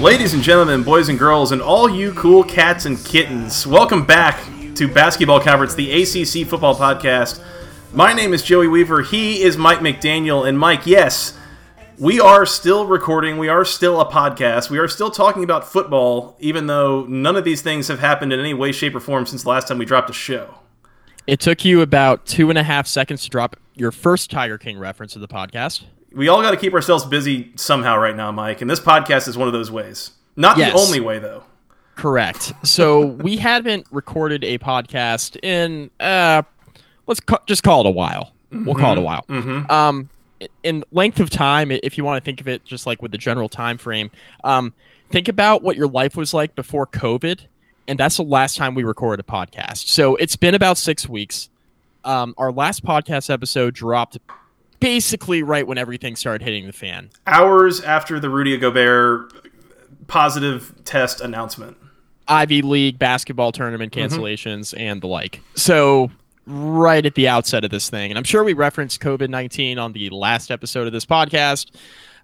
Ladies and gentlemen, boys and girls, and all you cool cats and kittens, welcome back to Basketball Conference, the ACC football podcast. My name is Joey Weaver. He is Mike McDaniel. And Mike, yes, we are still recording. We are still a podcast. We are still talking about football, even though none of these things have happened in any way, shape, or form since the last time we dropped a show. It took you about two and a half seconds to drop your first Tiger King reference of the podcast we all got to keep ourselves busy somehow right now, Mike, and this podcast is one of those ways. Not yes. the only way, though. Correct. So we haven't recorded a podcast in uh, let's ca- just call it a while. Mm-hmm. We'll call it a while. Mm-hmm. Um, in length of time, if you want to think of it just like with the general time frame, um, think about what your life was like before COVID, and that's the last time we recorded a podcast. So it's been about six weeks. Um, our last podcast episode dropped basically right when everything started hitting the fan. Hours after the Rudy Gobert positive test announcement. Ivy League basketball tournament mm-hmm. cancellations mm-hmm. and the like. So right at the outset of this thing, and I'm sure we referenced COVID 19 on the last episode of this podcast,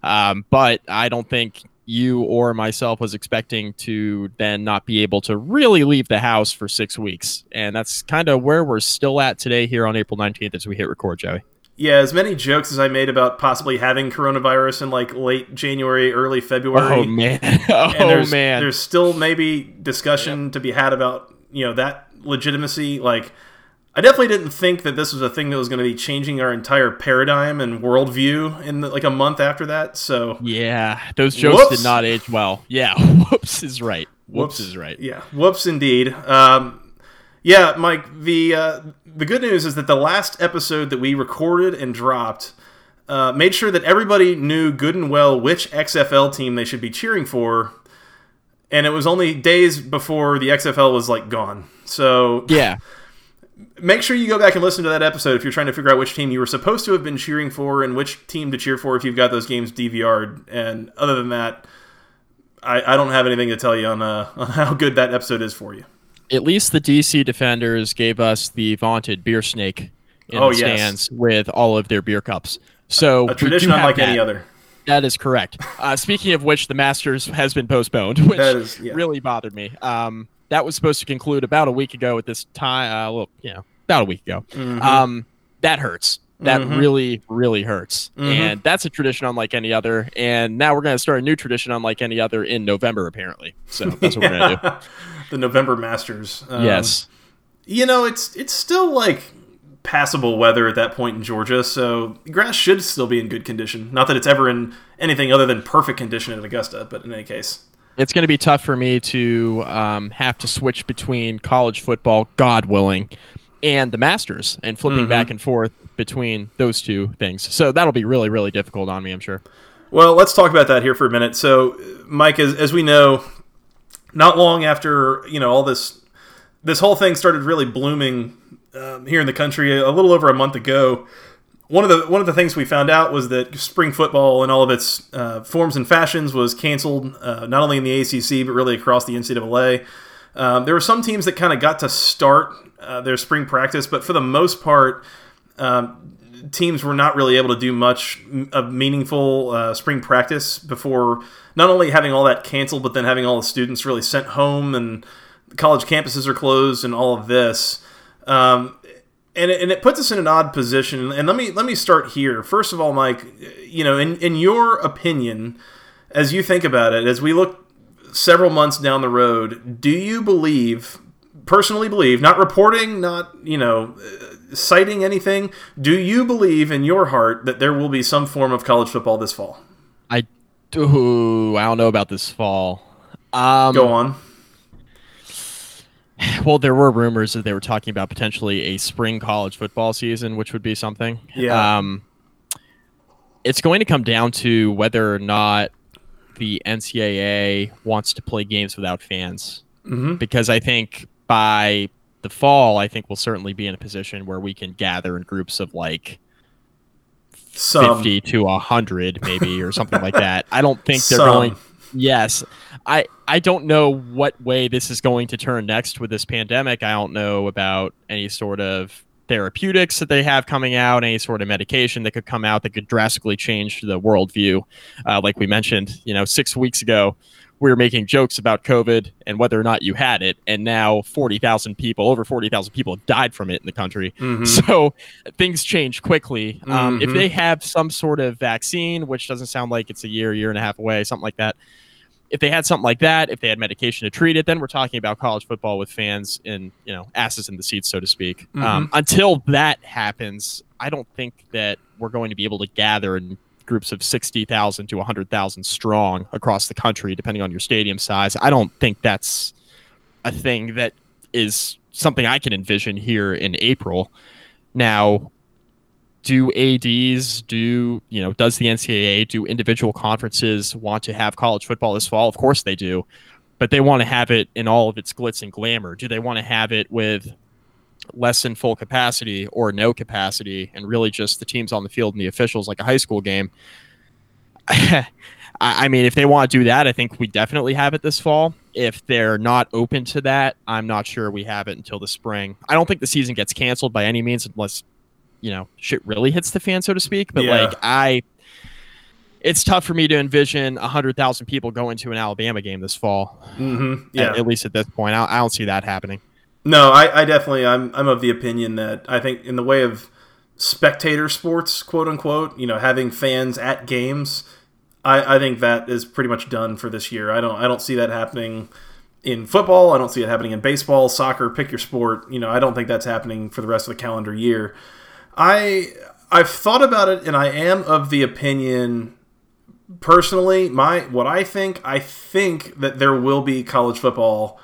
um, but I don't think you or myself was expecting to then not be able to really leave the house for six weeks. And that's kind of where we're still at today here on April 19th as we hit record, Joey. Yeah, as many jokes as I made about possibly having coronavirus in like late January, early February. Oh man! Oh and there's, man! There's still maybe discussion yep. to be had about you know that legitimacy. Like, I definitely didn't think that this was a thing that was going to be changing our entire paradigm and worldview in the, like a month after that. So yeah, those jokes whoops. did not age well. Yeah, whoops is right. Whoops, whoops is right. Yeah, whoops indeed. Um, yeah, Mike. The uh, the good news is that the last episode that we recorded and dropped uh, made sure that everybody knew good and well which XFL team they should be cheering for, and it was only days before the XFL was like gone. So yeah. Make sure you go back and listen to that episode if you're trying to figure out which team you were supposed to have been cheering for and which team to cheer for if you've got those games DVR'd. And other than that, I, I don't have anything to tell you on, uh, on how good that episode is for you at least the DC Defenders gave us the vaunted beer snake in oh, the stands yes. with all of their beer cups. So a tradition unlike that. any other. That is correct. Uh, speaking of which, the Masters has been postponed, which is, yeah. really bothered me. Um, that was supposed to conclude about a week ago at this time. Uh, well, you know, about a week ago. Mm-hmm. Um, that hurts. That mm-hmm. really, really hurts. Mm-hmm. And that's a tradition unlike any other. And now we're going to start a new tradition unlike any other in November, apparently. So that's what we're going to do. the November Masters. Um, yes. You know, it's it's still like passable weather at that point in Georgia, so grass should still be in good condition. Not that it's ever in anything other than perfect condition at Augusta, but in any case. It's going to be tough for me to um, have to switch between college football, God willing, and the Masters, and flipping mm-hmm. back and forth between those two things. So that'll be really, really difficult on me, I'm sure. Well, let's talk about that here for a minute. So, Mike, as, as we know, not long after you know all this this whole thing started really blooming um, here in the country a little over a month ago. One of the one of the things we found out was that spring football and all of its uh, forms and fashions was canceled, uh, not only in the ACC but really across the NCAA. Um, there were some teams that kind of got to start uh, their spring practice, but for the most part, um, teams were not really able to do much of meaningful uh, spring practice before not only having all that canceled, but then having all the students really sent home and college campuses are closed and all of this. Um, and it, and it puts us in an odd position. And let me let me start here. First of all, Mike, you know, in in your opinion, as you think about it, as we look several months down the road, do you believe, personally believe, not reporting, not you know citing anything, do you believe in your heart that there will be some form of college football this fall? I do. I don't know about this fall. Um, Go on. Well, there were rumors that they were talking about potentially a spring college football season, which would be something. Yeah. Um, it's going to come down to whether or not the NCAA wants to play games without fans. Mm-hmm. Because I think by the fall, I think we'll certainly be in a position where we can gather in groups of like Some. 50 to 100 maybe or something like that. I don't think they're Some. going Yes. I I don't know what way this is going to turn next with this pandemic. I don't know about any sort of therapeutics that they have coming out, any sort of medication that could come out that could drastically change the worldview. Uh, like we mentioned, you know, six weeks ago, we were making jokes about COVID and whether or not you had it, and now forty thousand people, over forty thousand people, died from it in the country. Mm-hmm. So things change quickly. Um, mm-hmm. If they have some sort of vaccine, which doesn't sound like it's a year, year and a half away, something like that. If they had something like that, if they had medication to treat it, then we're talking about college football with fans in you know asses in the seats, so to speak. Mm-hmm. Um, until that happens, I don't think that we're going to be able to gather and groups of 60,000 to 100,000 strong across the country, depending on your stadium size. I don't think that's a thing that is something I can envision here in April. Now, do ADs, do, you know, does the NCAA, do individual conferences want to have college football this fall? Of course they do. But they want to have it in all of its glitz and glamour. Do they want to have it with less than full capacity or no capacity and really just the teams on the field and the officials like a high school game. I mean, if they want to do that, I think we definitely have it this fall. If they're not open to that, I'm not sure we have it until the spring. I don't think the season gets canceled by any means unless, you know, shit really hits the fan, so to speak. But yeah. like, I, it's tough for me to envision 100,000 people going to an Alabama game this fall. Mm-hmm. Yeah. At, at, least at this point. I, I don't see that happening. No, I, I definitely I'm I'm of the opinion that I think in the way of spectator sports, quote unquote, you know, having fans at games, I, I think that is pretty much done for this year. I don't I don't see that happening in football. I don't see it happening in baseball, soccer, pick your sport. You know, I don't think that's happening for the rest of the calendar year. I I've thought about it and I am of the opinion personally, my what I think, I think that there will be college football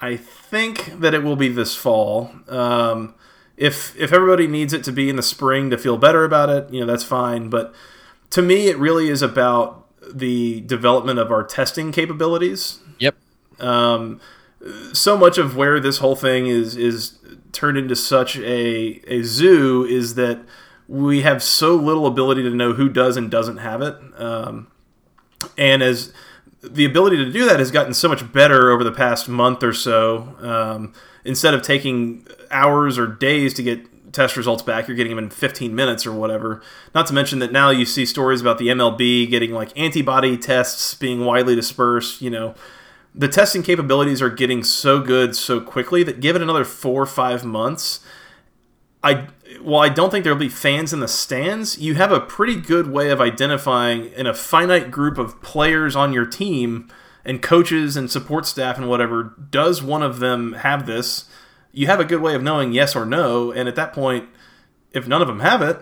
I think that it will be this fall. Um, if if everybody needs it to be in the spring to feel better about it, you know that's fine. But to me, it really is about the development of our testing capabilities. Yep. Um, so much of where this whole thing is is turned into such a a zoo is that we have so little ability to know who does and doesn't have it. Um, and as the ability to do that has gotten so much better over the past month or so. Um, instead of taking hours or days to get test results back, you're getting them in 15 minutes or whatever. Not to mention that now you see stories about the MLB getting like antibody tests being widely dispersed. You know, the testing capabilities are getting so good so quickly that give it another four or five months. I while I don't think there'll be fans in the stands, you have a pretty good way of identifying in a finite group of players on your team and coaches and support staff and whatever, does one of them have this? You have a good way of knowing yes or no, and at that point, if none of them have it,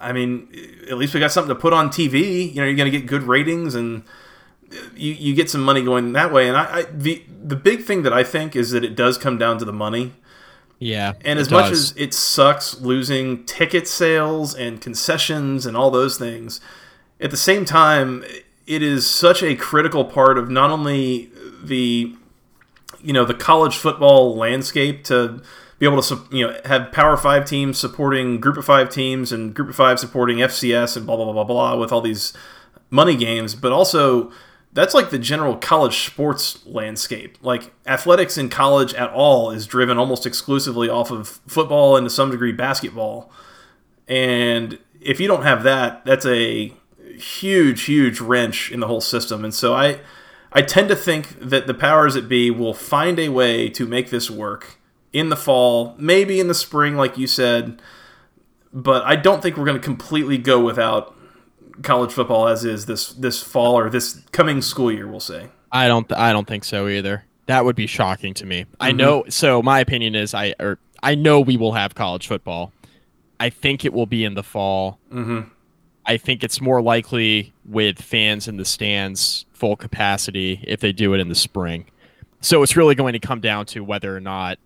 I mean, at least we got something to put on TV. You know, you're going to get good ratings and you, you get some money going that way. And I, I the the big thing that I think is that it does come down to the money. Yeah. And as much as it sucks losing ticket sales and concessions and all those things, at the same time, it is such a critical part of not only the you know the college football landscape to be able to you know have Power Five teams supporting Group of Five teams and Group of Five supporting FCS and blah blah blah blah blah with all these money games, but also that's like the general college sports landscape. Like athletics in college at all is driven almost exclusively off of football and to some degree basketball. And if you don't have that, that's a huge, huge wrench in the whole system. And so I, I tend to think that the powers that be will find a way to make this work in the fall, maybe in the spring, like you said. But I don't think we're going to completely go without college football as is this this fall or this coming school year. We'll say. I don't. Th- I don't think so either. That would be shocking to me. Mm-hmm. I know. So my opinion is, I or I know we will have college football. I think it will be in the fall. Mm-hmm. I think it's more likely with fans in the stands, full capacity, if they do it in the spring. So it's really going to come down to whether or not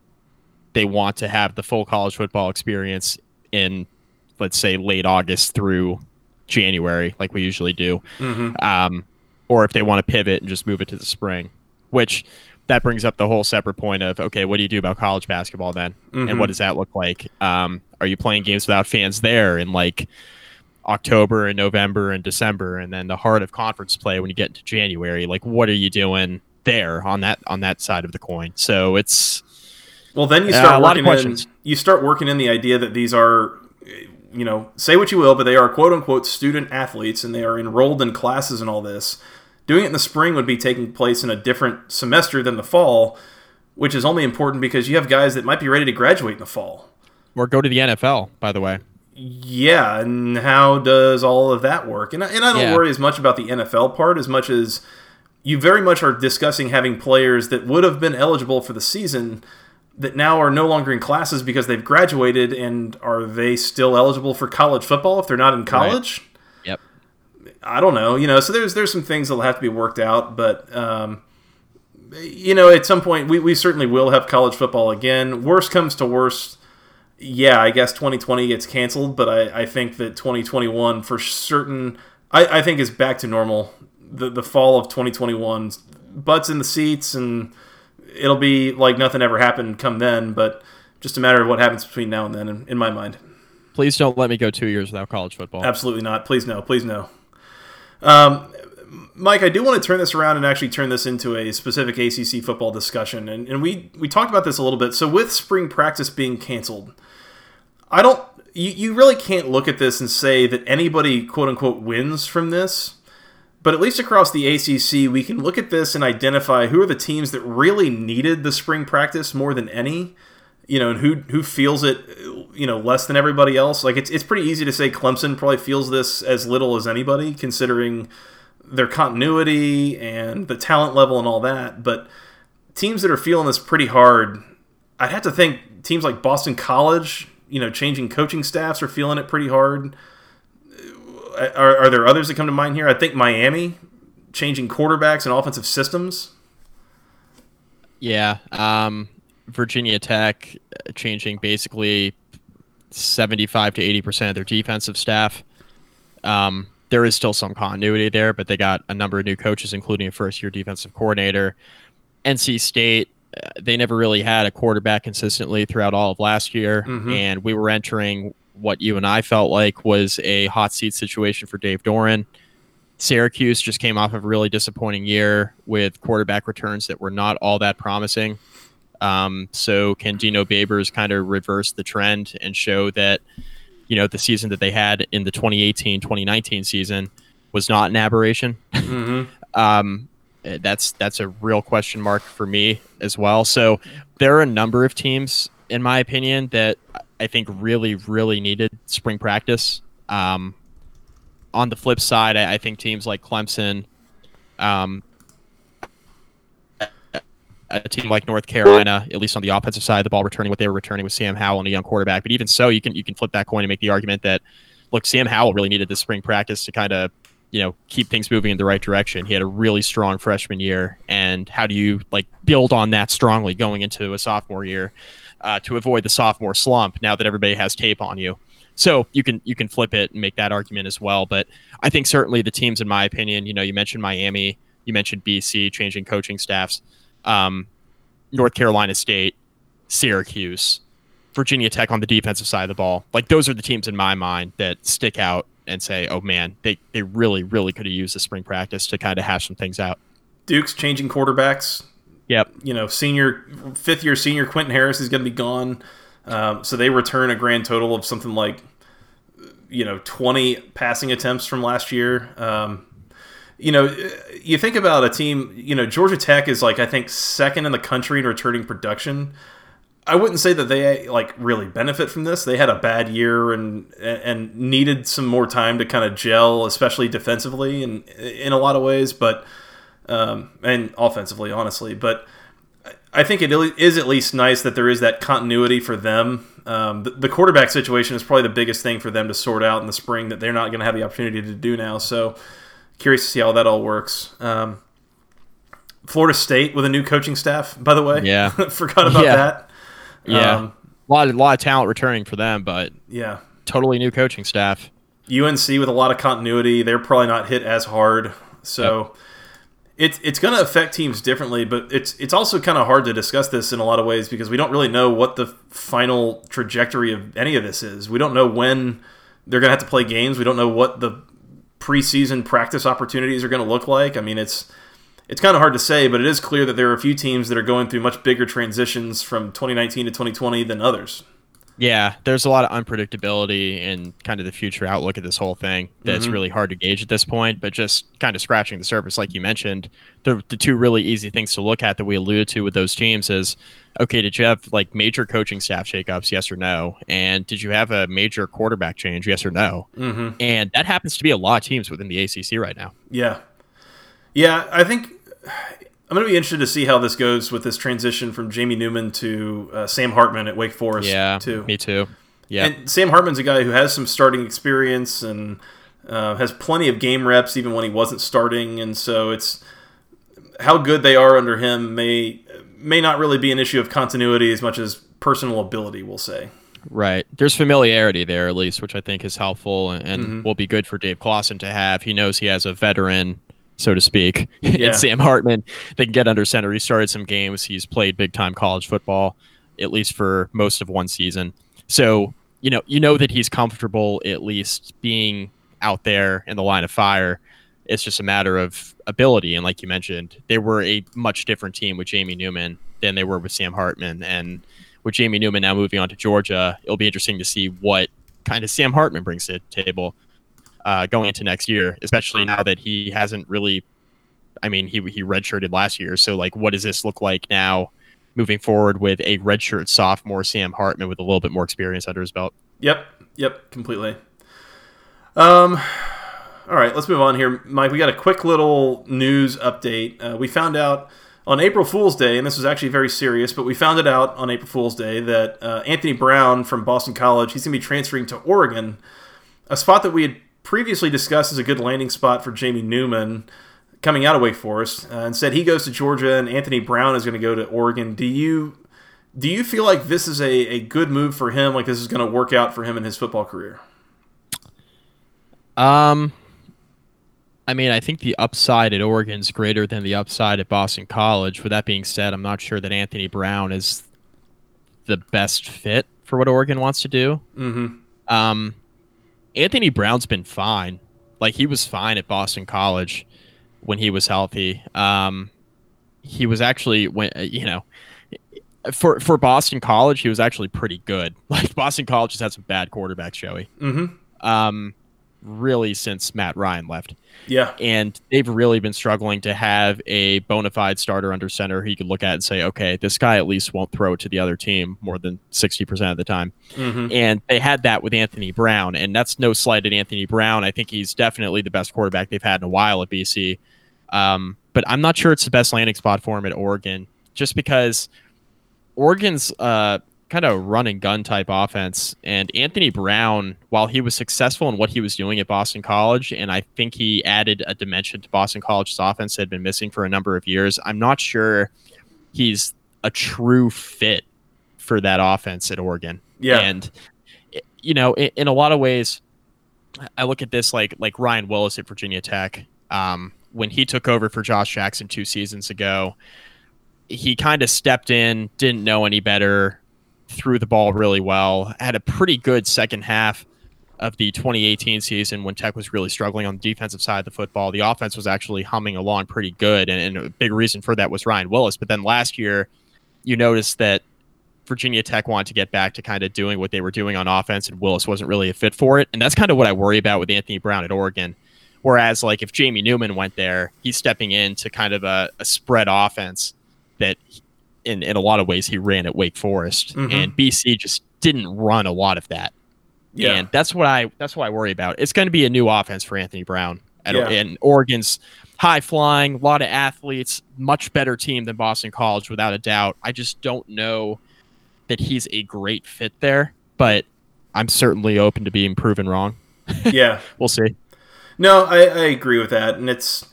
they want to have the full college football experience in, let's say, late August through January, like we usually do, mm-hmm. um, or if they want to pivot and just move it to the spring, which that brings up the whole separate point of okay, what do you do about college basketball then, mm-hmm. and what does that look like? Um, are you playing games without fans there in like October and November and December, and then the heart of conference play when you get into January. Like, what are you doing there on that on that side of the coin? So it's well, then you start uh, working in you start working in the idea that these are you know say what you will, but they are quote unquote student athletes and they are enrolled in classes and all this. Doing it in the spring would be taking place in a different semester than the fall, which is only important because you have guys that might be ready to graduate in the fall or go to the NFL. By the way, yeah, and how does all of that work? And, and I don't yeah. worry as much about the NFL part as much as you very much are discussing having players that would have been eligible for the season that now are no longer in classes because they've graduated and are they still eligible for college football if they're not in college? Right. Yep. I don't know, you know, so there's there's some things that'll have to be worked out, but um, you know, at some point we, we certainly will have college football again. Worst comes to worst, yeah, I guess 2020 gets canceled, but I, I think that 2021 for certain, I, I think is back to normal. The, the fall of 2021, butts in the seats, and it'll be like nothing ever happened come then, but just a matter of what happens between now and then, in, in my mind. Please don't let me go two years without college football. Absolutely not. Please no. Please no. Um, Mike, I do want to turn this around and actually turn this into a specific ACC football discussion. And, and we, we talked about this a little bit. So, with spring practice being canceled, I don't. You, you really can't look at this and say that anybody, quote unquote, wins from this. But at least across the ACC, we can look at this and identify who are the teams that really needed the spring practice more than any. You know, and who who feels it, you know, less than everybody else. Like it's it's pretty easy to say Clemson probably feels this as little as anybody, considering their continuity and the talent level and all that. But teams that are feeling this pretty hard, I'd have to think teams like Boston College, you know, changing coaching staffs are feeling it pretty hard. Are, are there others that come to mind here? I think Miami changing quarterbacks and offensive systems. Yeah, um, Virginia Tech uh, changing basically seventy-five to eighty percent of their defensive staff. Um, there is still some continuity there, but they got a number of new coaches, including a first-year defensive coordinator. NC State they never really had a quarterback consistently throughout all of last year, mm-hmm. and we were entering what you and I felt like was a hot seat situation for Dave Doeren. Syracuse just came off of a really disappointing year with quarterback returns that were not all that promising. Um, so can Dino Babers kind of reverse the trend and show that, you know, the season that they had in the 2018-2019 season was not an aberration? Mm-hmm. um, uh, that's that's a real question mark for me as well. So there are a number of teams, in my opinion, that I think really really needed spring practice. Um, on the flip side, I, I, think teams like Clemson, um, a team like North Carolina, at least on the offensive side the ball, returning what they were returning with Sam Howell and a young quarterback. But even so, you can you can flip that coin and make the argument that look, Sam Howell really needed this spring practice to kind of you know keep things moving in the right direction. He had a really strong freshman year, and how do you like build on that strongly going into a sophomore year uh, to avoid the sophomore slump? Now that everybody has tape on you, so you can you can flip it and make that argument as well. But I think certainly the teams, in my opinion, you know, you mentioned Miami, you mentioned BC changing coaching staffs, um, North Carolina State, Syracuse. Virginia Tech on the defensive side of the ball. Like those are the teams in my mind that stick out and say, oh man, they, they really, really could have used the spring practice to kind of hash some things out. Duke's changing quarterbacks. Yep. You know, senior, fifth year senior Quentin Harris is going to be gone. Um, so they return a grand total of something like, you know, 20 passing attempts from last year. Um, you know, you think about a team, you know, Georgia Tech is like, I think, second in the country in returning production. I wouldn't say that they like really benefit from this. They had a bad year and and needed some more time to kind of gel, especially defensively and in a lot of ways, but um, and offensively, honestly. But I think it is at least nice that there is that continuity for them. Um, the, the, quarterback situation is probably the biggest thing for them to sort out in the spring that they're not going to have the opportunity to do now. So curious to see how that all works. Um, Florida State with a new coaching staff, by the way. Yeah, forgot about yeah. that. Yeah, um, a lot, of, lot of talent returning for them, but yeah, totally new coaching staff. UNC with a lot of continuity, they're probably not hit as hard, so. Yep. It's, it's going to affect teams differently, but it's it's also kind of hard to discuss this in a lot of ways because we don't really know what the final trajectory of any of this is. We don't know when they're going to have to play games. We don't know what the preseason practice opportunities are going to look like. I mean, it's it's kind of hard to say, but it is clear that there are a few teams that are going through much bigger transitions from 2019 to 2020 than others. Yeah, there's a lot of unpredictability in kind of the future outlook of this whole thing that's mm-hmm. really hard to gauge at this point. But just kind of scratching the surface, like you mentioned, the, the two really easy things to look at that we alluded to with those teams is okay, did you have like major coaching staff shakeups, yes or no? And did you have a major quarterback change, yes or no? Mm-hmm. And that happens to be a lot of teams within the ACC right now. Yeah. Yeah, I think I'm going to be interested to see how this goes with this transition from Jamie Newman to uh, Sam Hartman at Wake Forest. Yeah, too. Me too. Yeah, and Sam Hartman's a guy who has some starting experience and uh, has plenty of game reps, even when he wasn't starting. And so it's how good they are under him may may not really be an issue of continuity as much as personal ability. We'll say. Right. There's familiarity there, at least, which I think is helpful and, and mm-hmm. will be good for Dave Clawson to have. He knows he has a veteran so to speak, yeah. and Sam Hartman. They can get under center. He started some games. He's played big time college football, at least for most of one season. So you know, you know that he's comfortable at least being out there in the line of fire. It's just a matter of ability. And like you mentioned, they were a much different team with Jamie Newman than they were with Sam Hartman. And with Jamie Newman now moving on to Georgia, it'll be interesting to see what kind of Sam Hartman brings to the table uh, going into next year, especially now that he hasn't really. I mean, he he redshirted last year, so like, what does this look like now, moving forward with a redshirt sophomore Sam Hartman with a little bit more experience under his belt? Yep, yep, completely. Um, all right, let's move on here, Mike. We got a quick little news update. Uh, we found out on April Fool's Day, and this was actually very serious, but we found it out on April Fool's Day that uh, Anthony Brown from Boston College, he's going to be transferring to Oregon, a spot that we had previously discussed as a good landing spot for Jamie Newman coming out of Wake Forest. Uh, and said he goes to Georgia and Anthony Brown is going to go to Oregon. Do you do you feel like this is a, a good move for him? Like this is going to work out for him in his football career? Um, I mean, I think the upside at Oregon is greater than the upside at Boston College. With that being said, I'm not sure that Anthony Brown is the best fit for what Oregon wants to do. Mm-hmm. Um, Anthony Brown's been fine. Like he was fine at Boston College when he was healthy. Um, he was actually when uh, you know for for Boston College, he was actually pretty good. Like Boston College just had some bad quarterbacks, Joey. Mm-hmm. Um, really since Matt Ryan left. Yeah. And they've really been struggling to have a bona fide starter under center who you could look at and say, okay, this guy at least won't throw it to the other team more than 60% of the time. Mm-hmm. And they had that with Anthony Brown. And that's no slight at Anthony Brown. I think he's definitely the best quarterback they've had in a while at BC. Um, but I'm not sure it's the best landing spot for him at Oregon just because Oregon's uh, kind of run and gun type offense. And Anthony Brown, while he was successful in what he was doing at Boston College, and I think he added a dimension to Boston College's offense that had been missing for a number of years, I'm not sure he's a true fit for that offense at Oregon. Yeah. And, you know, in, in a lot of ways, I look at this like like Ryan Willis at Virginia Tech. Um, when he took over for Josh Jackson two seasons ago, he kind of stepped in, didn't know any better, threw the ball really well, had a pretty good second half of the 2018 season when Tech was really struggling on the defensive side of the football. The offense was actually humming along pretty good, and, and a big reason for that was Ryan Willis. But then last year, you noticed that Virginia Tech wanted to get back to kind of doing what they were doing on offense, and Willis wasn't really a fit for it. And that's kind of what I worry about with Anthony Brown at Oregon. Whereas, like, if Jamie Newman went there, he's stepping into kind of a, a spread offense that in, in a lot of ways he ran at Wake Forest, mm-hmm. and BC just didn't run a lot of that. Yeah. And that's what I that's what I worry about. It's going to be a new offense for Anthony Brown. At, yeah. And Oregon's high flying, a lot of athletes, much better team than Boston College without a doubt. I just don't know that he's a great fit there, but I'm certainly open to being proven wrong. Yeah. we'll see. No, I, I agree with that, and it's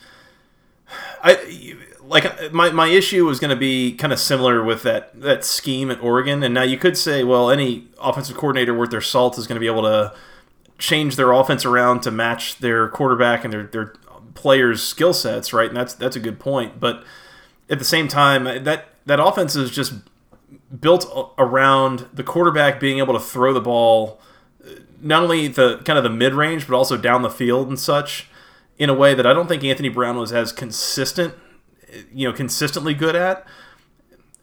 I like my, my issue was going to be kind of similar with that that scheme at Oregon, and now you could say, well, any offensive coordinator worth their salt is going to be able to change their offense around to match their quarterback and their their players' skill sets, right? And that's that's a good point, but at the same time, that that offense is just built around the quarterback being able to throw the ball uh, not only the kind of the mid range, but also down the field and such in a way that I don't think Anthony Brown was as consistent, you know, consistently good at.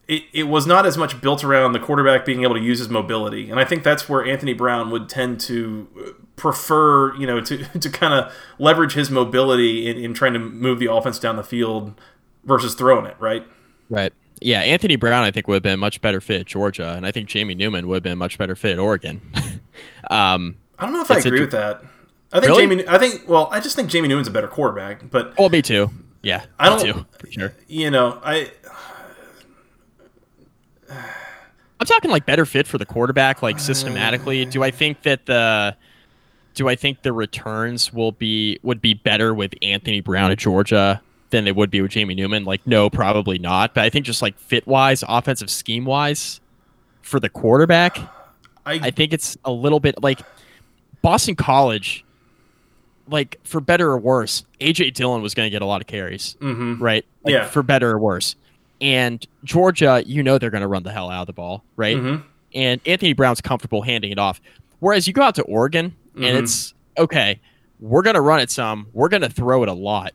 It, it was not as much built around the quarterback being able to use his mobility, and I think that's where Anthony Brown would tend to prefer, you know, to, to kind of leverage his mobility in, in trying to move the offense down the field versus throwing it, right? Right. Yeah, Anthony Brown, I think, would have been a much better fit at Georgia, and I think Jamie Newman would have been a much better fit at Oregon. um, I don't know if I agree a, with that. I think really? Jamie. I think. Well, I just think Jamie Newman's a better quarterback. But oh, me too. Yeah, I don't. Too, for sure. You know, I. I'm talking like better fit for the quarterback, like systematically. Uh. Do I think that the do I think the returns will be would be better with Anthony Brown at Georgia than they would be with Jamie Newman? Like, no, probably not. But I think just like fit wise, offensive scheme wise, for the quarterback, I, I think it's a little bit like Boston College. Like for better or worse, AJ Dillon was going to get a lot of carries, mm-hmm. right? Like, yeah. For better or worse, and Georgia, you know they're going to run the hell out of the ball, right? Mm-hmm. And Anthony Brown's comfortable handing it off. Whereas you go out to Oregon and mm-hmm. it's okay, we're going to run it some, we're going to throw it a lot.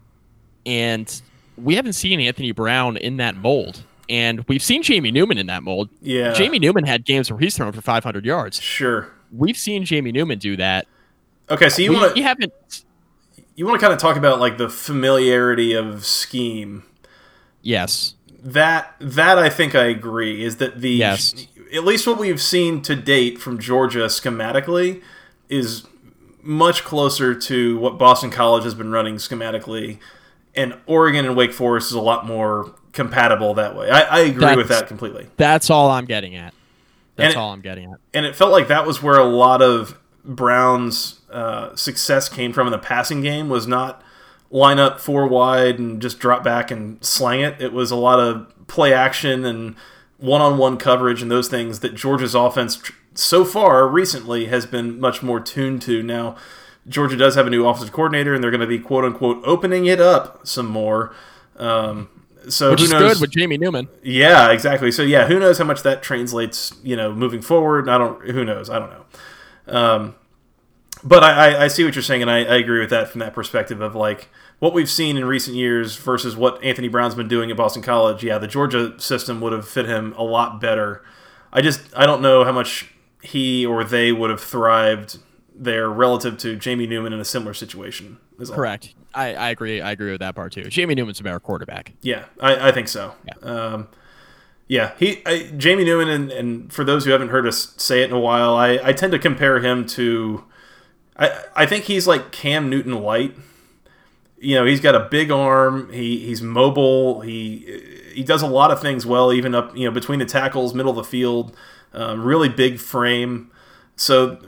And we haven't seen Anthony Brown in that mold. And we've seen Jamie Newman in that mold. Yeah. Jamie Newman had games where he's thrown for 500 yards. Sure. We've seen Jamie Newman do that. Okay, so you want to you haven't you want to kind of talk about like the familiarity of scheme. Yes. That that I think I agree is that the yes. at least what we've seen to date from Georgia schematically is much closer to what Boston College has been running schematically, and Oregon and Wake Forest is a lot more compatible that way. I, I agree that's, with that completely. That's all I'm getting at. That's all I'm getting at. And it felt like that was where a lot of Brown's uh, success came from in the passing game was not line up four wide and just drop back and slang it. It was a lot of play action and one-on-one coverage and those things that Georgia's offense so far recently has been much more tuned to. Now, Georgia does have a new offensive coordinator, and they're going to be quote unquote opening it up some more. Um, so which who is knows? good with Jamie Newman. Yeah, exactly. So yeah, who knows how much that translates? You know, moving forward. I don't. Who knows? I don't know. Um, but I, I, I, see what you're saying, and I, I agree with that from that perspective of like what we've seen in recent years versus what Anthony Brown's been doing at Boston College. Yeah, the Georgia system would have fit him a lot better. I just I don't know how much he or they would have thrived there relative to Jamie Newman in a similar situation. Correct. I, I agree. I agree with that part too. Jamie Newman's a better quarterback. Yeah, I, I think so. Yeah. Um, yeah, he I, Jamie Newman, and, and for those who haven't heard us say it in a while, I, I tend to compare him to. I I think he's like Cam Newton light. You know, he's got a big arm. He he's mobile. He he does a lot of things well, even up you know between the tackles, middle of the field. Um, really big frame. So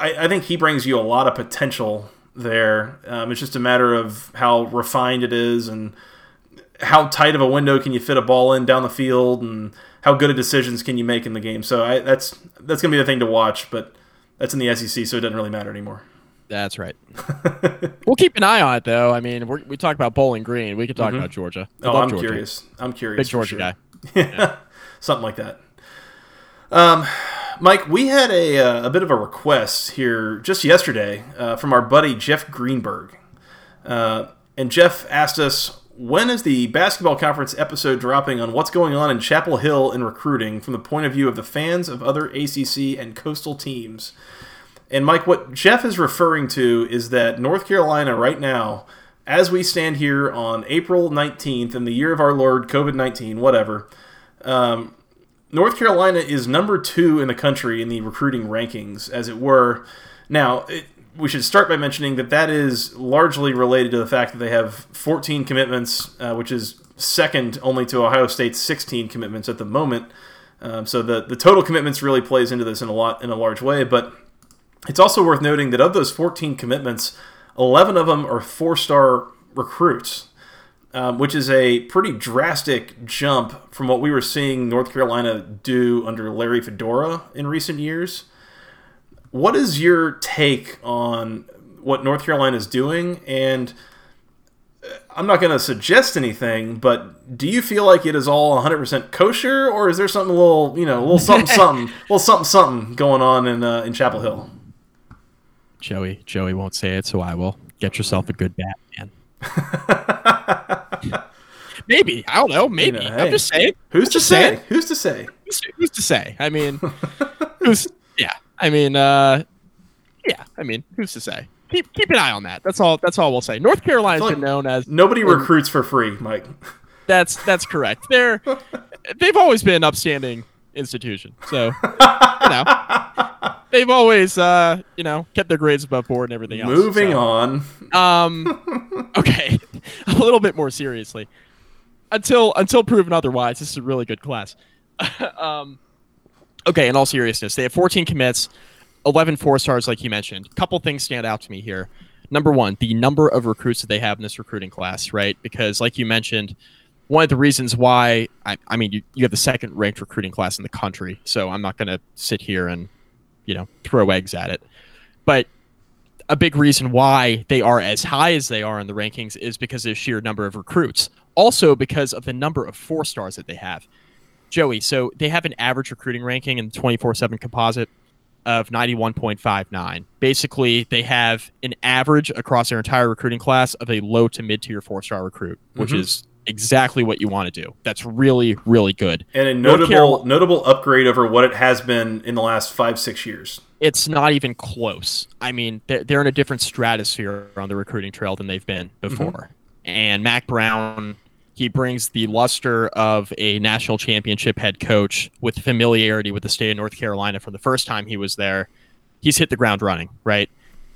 I, I, think he brings you a lot of potential there. Um, it's just a matter of how refined it is and how tight of a window can you fit a ball in down the field and how good of decisions can you make in the game. So I, that's that's going to be the thing to watch, but that's in the SEC, so it doesn't really matter anymore. That's right. we'll keep an eye on it, though. I mean, we talk about Bowling Green. We could talk mm-hmm. about Georgia. I oh, I'm Georgia. curious. I'm curious. Big Georgia sure. guy. yeah. Something like that. Um, Mike, we had a, uh, a bit of a request here just yesterday uh, from our buddy Jeff Greenberg. Uh, and Jeff asked us, when is the basketball conference episode dropping on what's going on in Chapel Hill in recruiting from the point of view of the fans of other ACC and coastal teams? And Mike, what Jeff is referring to is that North Carolina right now, as we stand here on April 19th in the year of our Lord COVID 19, whatever, um, North Carolina is number two in the country in the recruiting rankings, as it were. Now, it, we should start by mentioning that that is largely related to the fact that they have 14 commitments, uh, which is second only to Ohio State's 16 commitments at the moment. Um, so the the total commitments really plays into this in a lot in a large way. But it's also worth noting that of those 14 commitments, 11 of them are four star recruits um, which is a pretty drastic jump from what we were seeing North Carolina do under Larry Fedora in recent years. What is your take on what North Carolina is doing? And uh, I'm not going to suggest anything, but do you feel like it is all 100% kosher, or is there something a little, you know, a little something, something, a little something, something going on in uh, in Chapel Hill? Joey, Joey won't say it, so I will. Get yourself a good bat, man. maybe I don't know. Maybe You know, I'm just saying. Who's to Just say? saying. Who's to say? Who's, who's to say? I mean, who's yeah? I mean, uh, yeah. I mean, who's to say? Keep keep an eye on that. That's all. That's all we'll say. North Carolina's It's been known as Nobody recruits for free, Mike. that's that's correct. They're they've always been an upstanding institution. So you know, they've always uh you know kept their grades above board and everything else. Moving so. on. Um, okay, a little bit more seriously. Until until proven otherwise, this is a really good class. um, okay, in all seriousness, they have 14 commits, 11 four stars, like you mentioned. A couple things stand out to me here. Number one, the number of recruits that they have in this recruiting class, right? Because, like you mentioned, one of the reasons why I, I mean, you, you have the second ranked recruiting class in the country, so I'm not going to sit here and, you know, throw eggs at it. But a big reason why they are as high as they are in the rankings is because of the sheer number of recruits. Also, because of the number of four stars that they have. Joey, so they have an average recruiting ranking in the 24 7 composite of 91.59. Basically, they have an average across their entire recruiting class of a low to mid tier four star recruit, which Mhm. is exactly what you want to do. That's really, really good. And a notable Carol- notable upgrade over what it has been in the last five six years. it's not even close. I mean, they're, they're in a different stratosphere on the recruiting trail than they've been before. And Mack Brown, he brings the luster of a national championship head coach with familiarity with the state of North Carolina from the first time he was there. He's hit the ground running, right?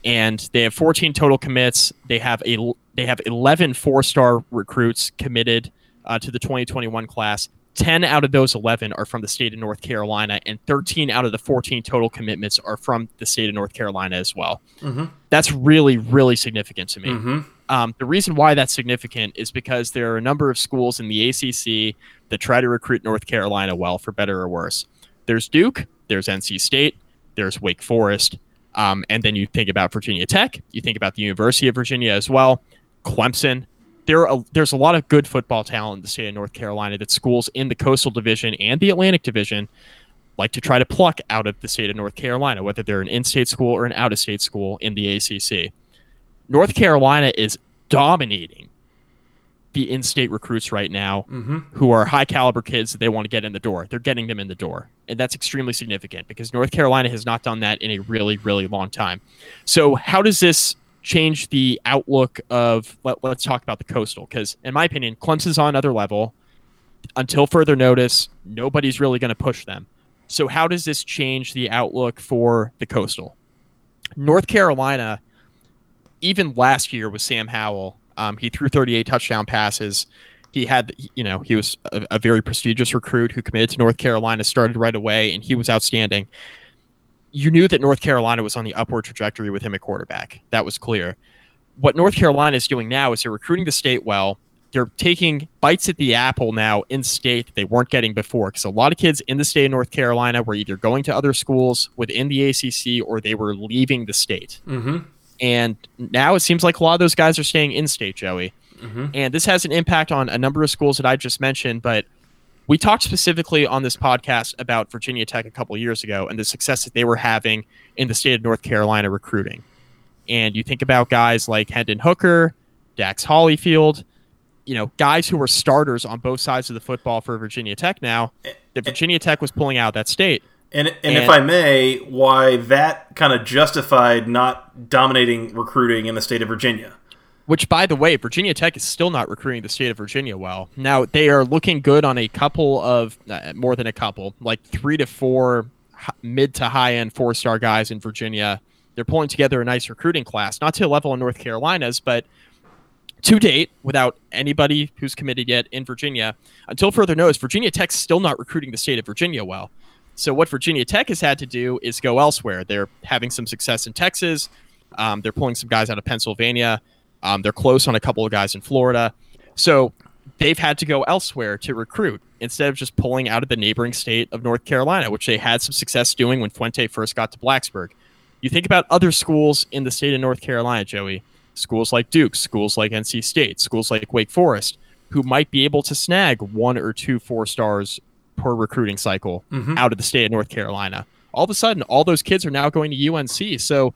And they have 14 total commits. They have a they have 11 four-star recruits committed uh, to the 2021 class. 10 out of those 11 are from the state of North Carolina, and 13 out of the 14 total commitments are from the state of North Carolina as well. Mm-hmm. That's really, really significant to me. Mm-hmm. Um, the reason why that's significant is because there are a number of schools in the ACC that try to recruit North Carolina well, for better or worse. There's Duke, there's NC State, there's Wake Forest, um, and then you think about Virginia Tech, you think about the University of Virginia as well, Clemson. There are there's a lot of good football talent in the state of North Carolina that schools in the Coastal Division and the Atlantic Division like to try to pluck out of the state of North Carolina, whether they're an in-state school or an out-of-state school in the ACC. North Carolina is dominating the in-state recruits right now Mm-hmm. who are high caliber kids that they want to get in the door. They're getting them in the door. And that's extremely significant because North Carolina has not done that in a really, really long time. So, how does this change the outlook of, let, let's talk about the coastal? Because, in my opinion, Clemson's on another level. Until further notice, nobody's really going to push them. So, how does this change the outlook for the coastal? North Carolina, even last year with Sam Howell, um, he threw 38 touchdown passes. He had you know he was a, a very prestigious recruit who committed to north carolina started right away and he was outstanding. You knew that north carolina was on the upward trajectory with him at quarterback. That was clear. What north carolina is doing now is they're recruiting the state well. They're taking bites at the apple now in state that they weren't getting before because a lot of kids in the state of north carolina were either going to other schools within the acc or they were leaving the state. Mm-hmm. And now it seems like a lot of those guys are staying in state joey Mm-hmm. and this has an impact on a number of schools that I just mentioned, but we talked specifically on this podcast about Virginia Tech a couple years ago and the success that they were having in the state of North Carolina recruiting. And you think about guys like Hendon Hooker, Dax Hollifield, you know, guys who were starters on both sides of the football for Virginia Tech now, that Virginia Tech was pulling out that state. And, and if I may, why that kind of justified not dominating recruiting in the state of Virginia. Which, by the way, Virginia Tech is still not recruiting the state of Virginia well. Now they are looking good on a couple of uh, more than a couple, like three to four mid to high end four star guys in Virginia. They're pulling together a nice recruiting class, not to a level in North Carolina's, but to date, without anybody who's committed yet in Virginia, until further notice, Virginia Tech's still not recruiting the state of Virginia well. So what Virginia Tech has had to do is go elsewhere. They're having some success in Texas. Um, they're pulling some guys out of Pennsylvania. Um, they're close on a couple of guys in Florida. So they've had to go elsewhere to recruit instead of just pulling out of the neighboring state of North Carolina, which they had some success doing when Fuente first got to Blacksburg. You think about other schools in the state of North Carolina, Joey, schools like Duke, schools like NC State, schools like Wake Forest, who might be able to snag one or two four stars per recruiting cycle Mhm. out of the state of North Carolina. All of a sudden, all those kids are now going to UNC. So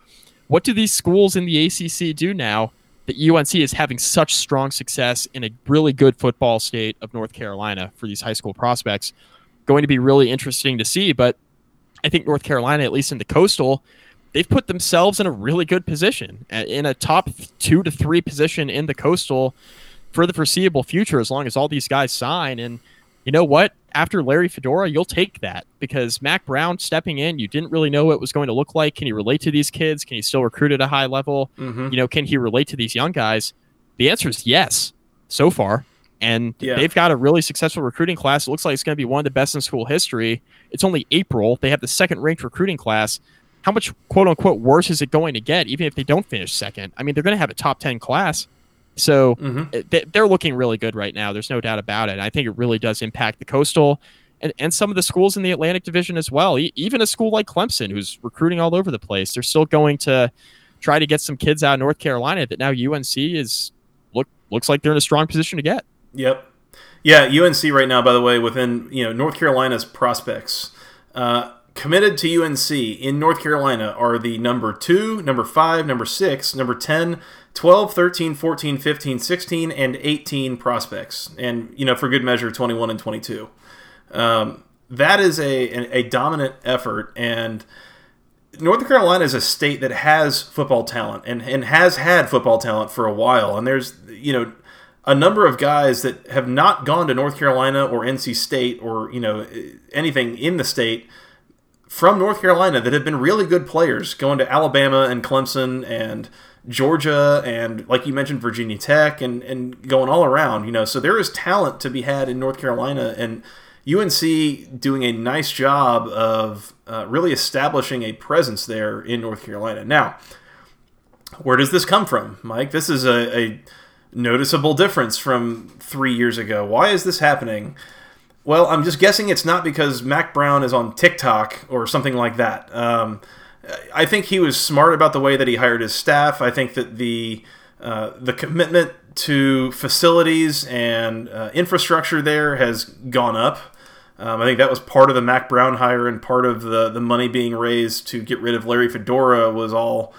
what do these schools in the ACC do now that UNC is having such strong success in a really good football state of North Carolina for these high school prospects? Going to be really interesting to see, but I think North Carolina, at least in the coastal, they've put themselves in a really good position, in a top two to three position in the coastal for the foreseeable future, as long as all these guys sign. And you know what? After Larry Fedora, you'll take that because Mack Brown stepping in, you didn't really know what it was going to look like. Can he relate to these kids? Can he still recruit at a high level? Mm-hmm. You know, can he relate to these young guys? The answer is yes, so far. And yeah. they've got a really successful recruiting class. It looks like it's going to be one of the best in school history. It's only April. They have the second ranked recruiting class how much quote unquote worse is it going to get even if they don't finish second? I mean, they're going to have a top 10 class. So mm-hmm. they're looking really good right now. There's no doubt about it. I think it really does impact the coastal and, and some of the schools in the Atlantic Division as well. even a school like Clemson, who's recruiting all over the place, they're still going to try to get some kids out of North Carolina that now UNC is look looks like they're in a strong position to get. Yep. Yeah, UNC right now, by the way, within you know North Carolina's prospects, uh, committed to UNC in North Carolina are the number 2, number 5, number 6, number 10, 12, 13, 14, 15, 16, and 18 prospects. And, you know, for good measure, 21 and 22. Um, that is a, a, a dominant effort. And North Carolina is a state that has football talent and, and has had football talent for a while. And there's, you know, a number of guys that have not gone to North Carolina or NC State or, you know, anything in the state – from North Carolina that have been really good players going to Alabama and Clemson and Georgia and like you mentioned Virginia Tech and and going all around, you know. So there is talent to be had in North Carolina and UNC doing a nice job of uh, really establishing a presence there in North Carolina. Now, where does this come from, Mike? This is a, a noticeable difference from three years ago. Why is this happening? Well, I'm just guessing it's not because Mack Brown is on TikTok or something like that. Um, I think he was smart about the way that he hired his staff. I think that the uh, the commitment to facilities and uh, infrastructure there has gone up. Um, I think that was part of the Mack Brown hire and part of the the money being raised to get rid of Larry Fedora was all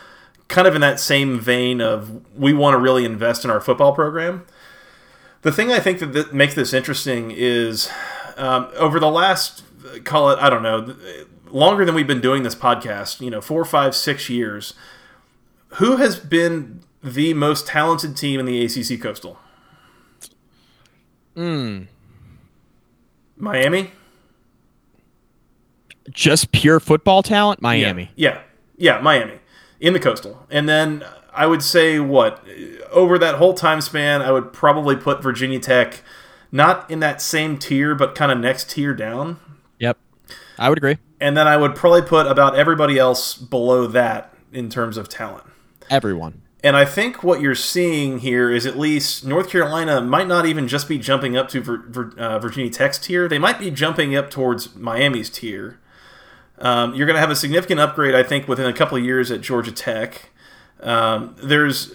kind of in that same vein of we want to really invest in our football program. The thing I think that th- makes this interesting is um, over the last, call it, I don't know, longer than we've been doing this podcast, you know, four, five, six years, who has been the most talented team in the ACC Coastal? Hmm. Miami? Just pure football talent? Miami. Yeah. yeah. Yeah, Miami. In the Coastal. And then I would say what? over that whole time span, I would probably put Virginia Tech not in that same tier, but kind of next tier down. Yep, I would agree. And then I would probably put about everybody else below that in terms of talent. Everyone. And I think what you're seeing here is at least North Carolina might not even just be jumping up to uh, Virginia Tech's tier. They might be jumping up towards Miami's tier. Um, you're going to have a significant upgrade, I think, within a couple of years at Georgia Tech. Um, there's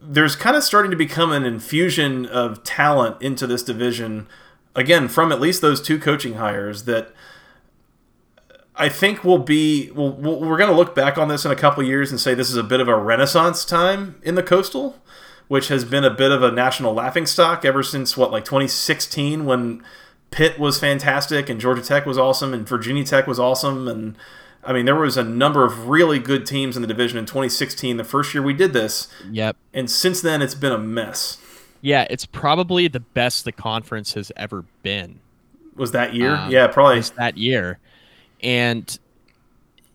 there's kind of starting to become an infusion of talent into this division again from at least those two coaching hires that I think we'll be we'll, we're going to look back on this in a couple years and say this is a bit of a renaissance time in the coastal which has been a bit of a national laughingstock ever since what like 2016 when Pitt was fantastic and Georgia Tech was awesome and Virginia Tech was awesome and I mean, there was a number of really good teams in the division in 2016, the first year we did this. Yep. And since then, it's been a mess. Yeah, it's probably the best the conference has ever been. Was that year? Um, yeah, probably. Was that year. And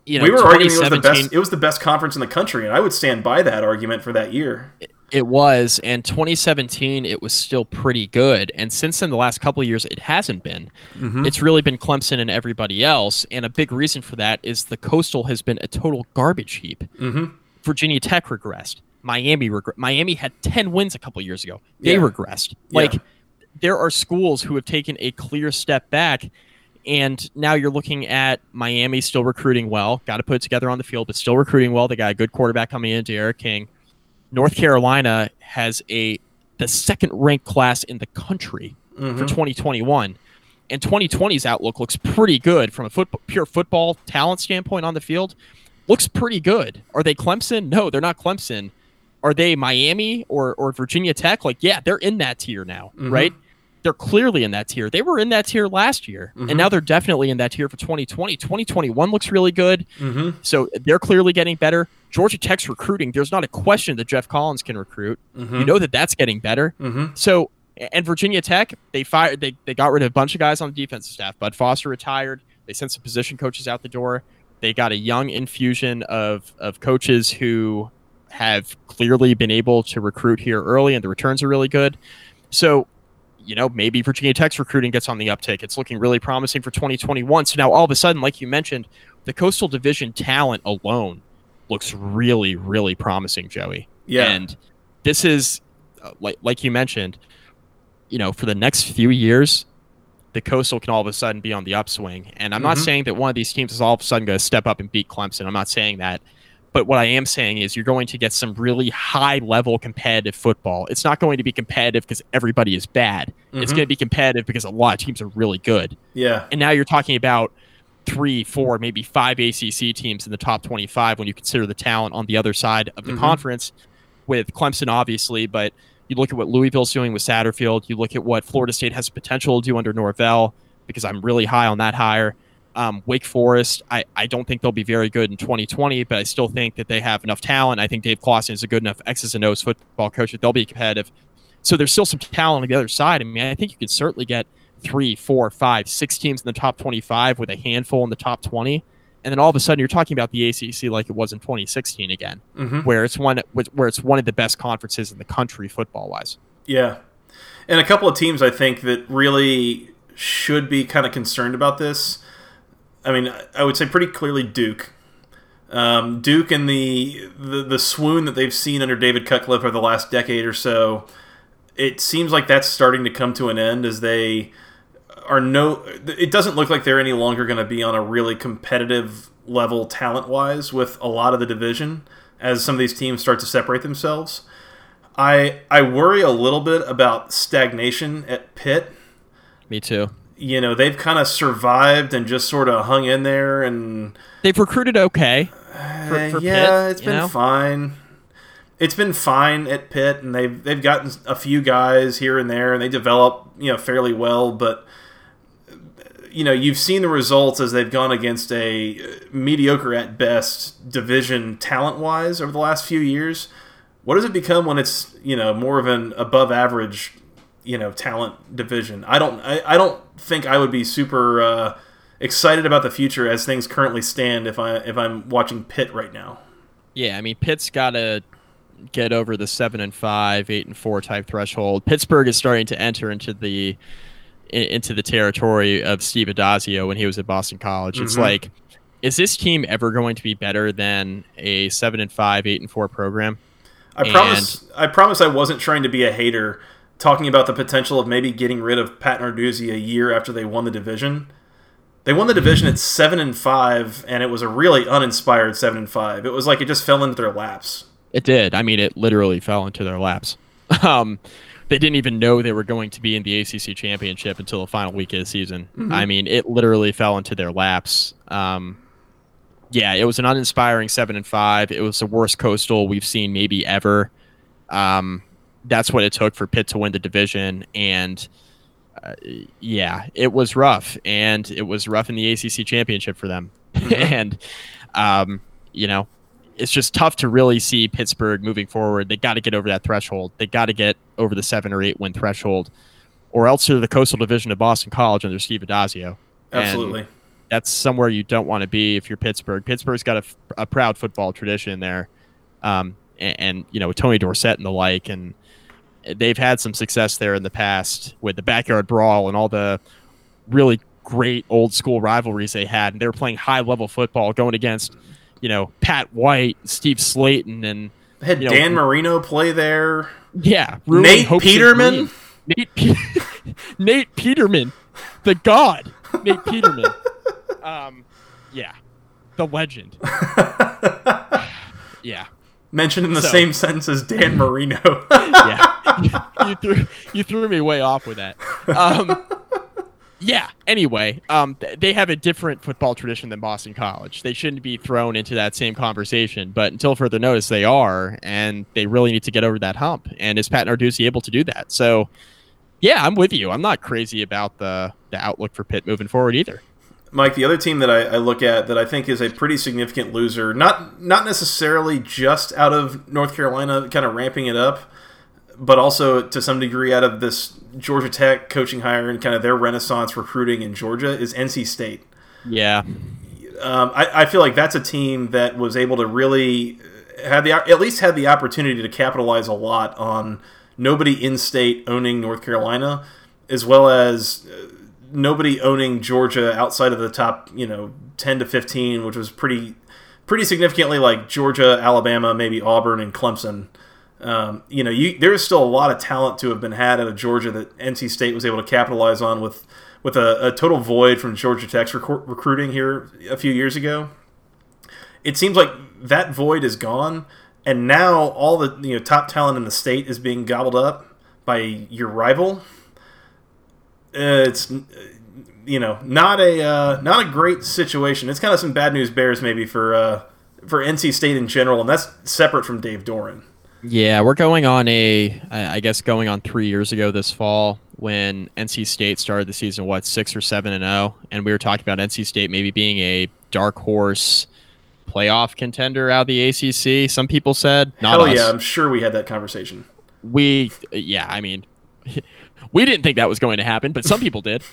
you know, we were arguing it was the best. It was the best conference in the country, and I would stand by that argument for that year. It was, and 2017 it was still pretty good, and since then the last couple of years it hasn't been. Mm-hmm. It's really been Clemson and everybody else, and a big reason for that is the Coastal has been a total garbage heap. Mm-hmm. Virginia Tech regressed. Miami regre- Miami had 10 wins a couple years ago. They yeah. regressed. Like yeah. there are schools who have taken a clear step back and now you're looking at Miami still recruiting well, got to put it together on the field, but still recruiting well. They got a good quarterback coming in, D'Eriq King. North Carolina has a the second ranked class in the country mm-hmm. for 2021. And 2020's outlook looks pretty good from a foot, pure football talent standpoint on the field. looks pretty good. Are they Clemson? No, they're not Clemson. Are they Miami or or Virginia Tech? Like, yeah, they're in that tier now, Mhm. right? They're clearly in that tier. They were in that tier last year, Mhm. and now they're definitely in that tier for 2020. 2021 looks really good. Mm-hmm. So they're clearly getting better. Georgia Tech's recruiting. There's not a question that Geoff Collins can recruit. Mm-hmm. You know that that's getting better. Mm-hmm. So and Virginia Tech, they fired they, they got rid of a bunch of guys on the defensive staff. Bud Foster retired. They sent some position coaches out the door. They got a young infusion of of coaches who have clearly been able to recruit here early and the returns are really good. So, you know, maybe Virginia Tech's recruiting gets on the uptick. It's looking really promising for 2021. So now all of a sudden, like you mentioned, the Coastal Division talent alone looks really, really promising, Joey. Yeah. And this is, uh, like like you mentioned, you know, for the next few years, the Coastal can all of a sudden be on the upswing. And I'm not Mhm. saying that one of these teams is all of a sudden going to step up and beat Clemson. I'm not saying that. But what I am saying is you're going to get some really high level competitive football. It's not going to be competitive because everybody is bad. It's Mhm. going to be competitive because a lot of teams are really good. yeah. And now you're talking about three, four, maybe five ACC teams in the top 25 when you consider the talent on the other side of the Mhm. conference, with Clemson, obviously. But you look at what Louisville's doing with Satterfield. You look at what Florida State has potential to do under Norvell, because I'm really high on that hire. Um, Wake Forest, I, I don't think they'll be very good in 2020, but I still think that they have enough talent. I think Dave Clawson is a good enough X's and O's football coach that they'll be competitive. So there's still some talent on the other side. I mean, I think you could certainly get three, four, five, six teams in the top 25 with a handful in the top 20. And then all of a sudden, you're talking about the ACC like it was in 2016 again, Mm-hmm. where it's one where it's one of the best conferences in the country football wise. Yeah. And a couple of teams I think that really should be kind of concerned about this. I mean, I would say pretty clearly Duke. Um, Duke and the, the the swoon that they've seen under David Cutcliffe over the last decade or so, it seems like that's starting to come to an end as they are no. It doesn't look like they're any longer going to be on a really competitive level talent wise with a lot of the division as some of these teams start to separate themselves. I I worry a little bit about stagnation at Pitt. Me too. You know, they've kind of survived and just sort of hung in there, and They've recruited okay. For- uh, for yeah, Pitt, it's been know? fine. It's been fine at Pitt, and they've they've gotten a few guys here and there, and they develop you know fairly well. But you know, you've seen the results as they've gone against a uh, mediocre at best division talent wise over the last few years. What does it become when it's you know more of an above average you know talent division? I don't I, I don't think I would be super uh, excited about the future as things currently stand if I if I'm watching Pitt right now. Yeah, I mean Pitt's got to get over the seven and five, eight and four type threshold. Pittsburgh is starting to enter into the into the territory of Steve Addazio when he was at Boston College. It's Mhm. like, is this team ever going to be better than a seven and five, eight and four program? I promise I promise I wasn't trying to be a hater talking about the potential of maybe getting rid of Pat Narduzzi a year after they won the division. They won the division at 7 and 5 and it was a really uninspired 7 and 5. It was like it just fell into their laps. It did. I mean, it literally fell into their laps. Um, they didn't even know they were going to be in the ACC championship until the final week of the season. I mean, it literally fell into their laps. Um, yeah, it was an uninspiring seven and five. It was the worst coastal we've seen maybe ever. Um, that's what it took for Pitt to win the division, and uh, yeah, it was rough, and it was rough in the ACC championship for them. and um, you know, it's just tough to really see Pittsburgh moving forward. They got to get over that threshold. They got to get over the seven or eight win threshold, or else they're the coastal division of Boston College under Steve Addazio. And Absolutely. that's somewhere you don't want to be if you're Pittsburgh. Pittsburgh's got a, f- a proud football tradition there, um, and, and you know Tony Dorsett and the like, and they've had some success there in the past with the backyard brawl and all the really great old school rivalries they had. And they were playing high level football, going against you know Pat White, Steve Slaton, and They had you know, Dan Marino play there. yeah, Nate Peterman? Nate, Pe- Nate Peterman, the god, Nate Peterman. Um, yeah, the legend. Yeah, Mentioned in the So- same sentence as Dan Marino. yeah. you threw you threw me way off with that. Um, Yeah. Anyway, um, th- they have a different football tradition than Boston College. They shouldn't be thrown into that same conversation, but until further notice, they are, and they really need to get over that hump. And is Pat Narduzzi able to do that? So, yeah, I'm with you. I'm not crazy about the the outlook for Pitt moving forward either. Mike, the other team that I, I, look at that I think is a pretty significant loser, not not necessarily just out of North Carolina, kind of ramping it up, but also to some degree out of this Georgia Tech coaching hire and kind of their renaissance recruiting in Georgia is NC State. Yeah. Um, I, I, feel like that's a team that was able to really have the at least had the opportunity to capitalize a lot on nobody in state owning North Carolina, as well as uh, nobody owning Georgia outside of the top, you know, ten to fifteen, which was pretty pretty significantly like Georgia, Alabama, maybe Auburn and Clemson. Um, you know, you, there is still a lot of talent to have been had out of Georgia that NC State was able to capitalize on with with a, a total void from Georgia Tech's rec- recruiting here a few years ago. It seems like that void is gone, and now all the you know top talent in the state is being gobbled up by your rival. Uh, it's you know not a uh, not a great situation. It's kind of some bad news bears maybe for uh, for NC State in general, and that's separate from Dave Doeren. Yeah, we're going on a, I guess, going on three years ago this fall when NC State started the season, what, six or seven and zero, oh, and we were talking about NC State maybe being a dark horse playoff contender out of the ACC. Some people said, not Hell us. yeah, I'm sure we had that conversation. We, yeah, I mean, we didn't think that was going to happen, but some people did.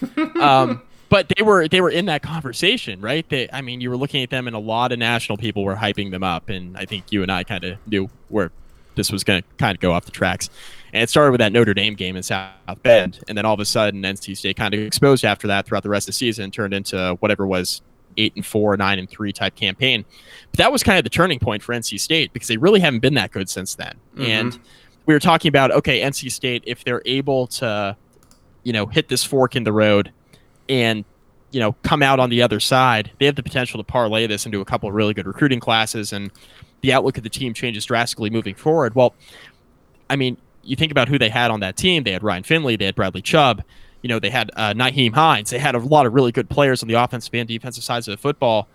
Um, but they were they were in that conversation, right? They, I mean, you were looking at them, and a lot of national people were hyping them up, and I think you and I kind of knew where this was going to kind of go off the tracks. And it started with that Notre Dame game in South Bend, and then all of a sudden, NC State kind of exposed after that throughout the rest of the season, turned into whatever was eight and four, nine and three type campaign. But that was kind of the turning point for NC State because they really haven't been that good since then. Mm-hmm. And we were talking about okay, NC State if they're able to, you know, hit this fork in the road and you know come out on the other side, they have the potential to parlay this into a couple of really good recruiting classes and the outlook of the team changes drastically moving forward. Well, I mean, you think about who they had on that team. They had Ryan Finley, they had Bradley Chubb, you know, they had uh, Nyheim Hines. They had a lot of really good players on the offensive and defensive sides of the football.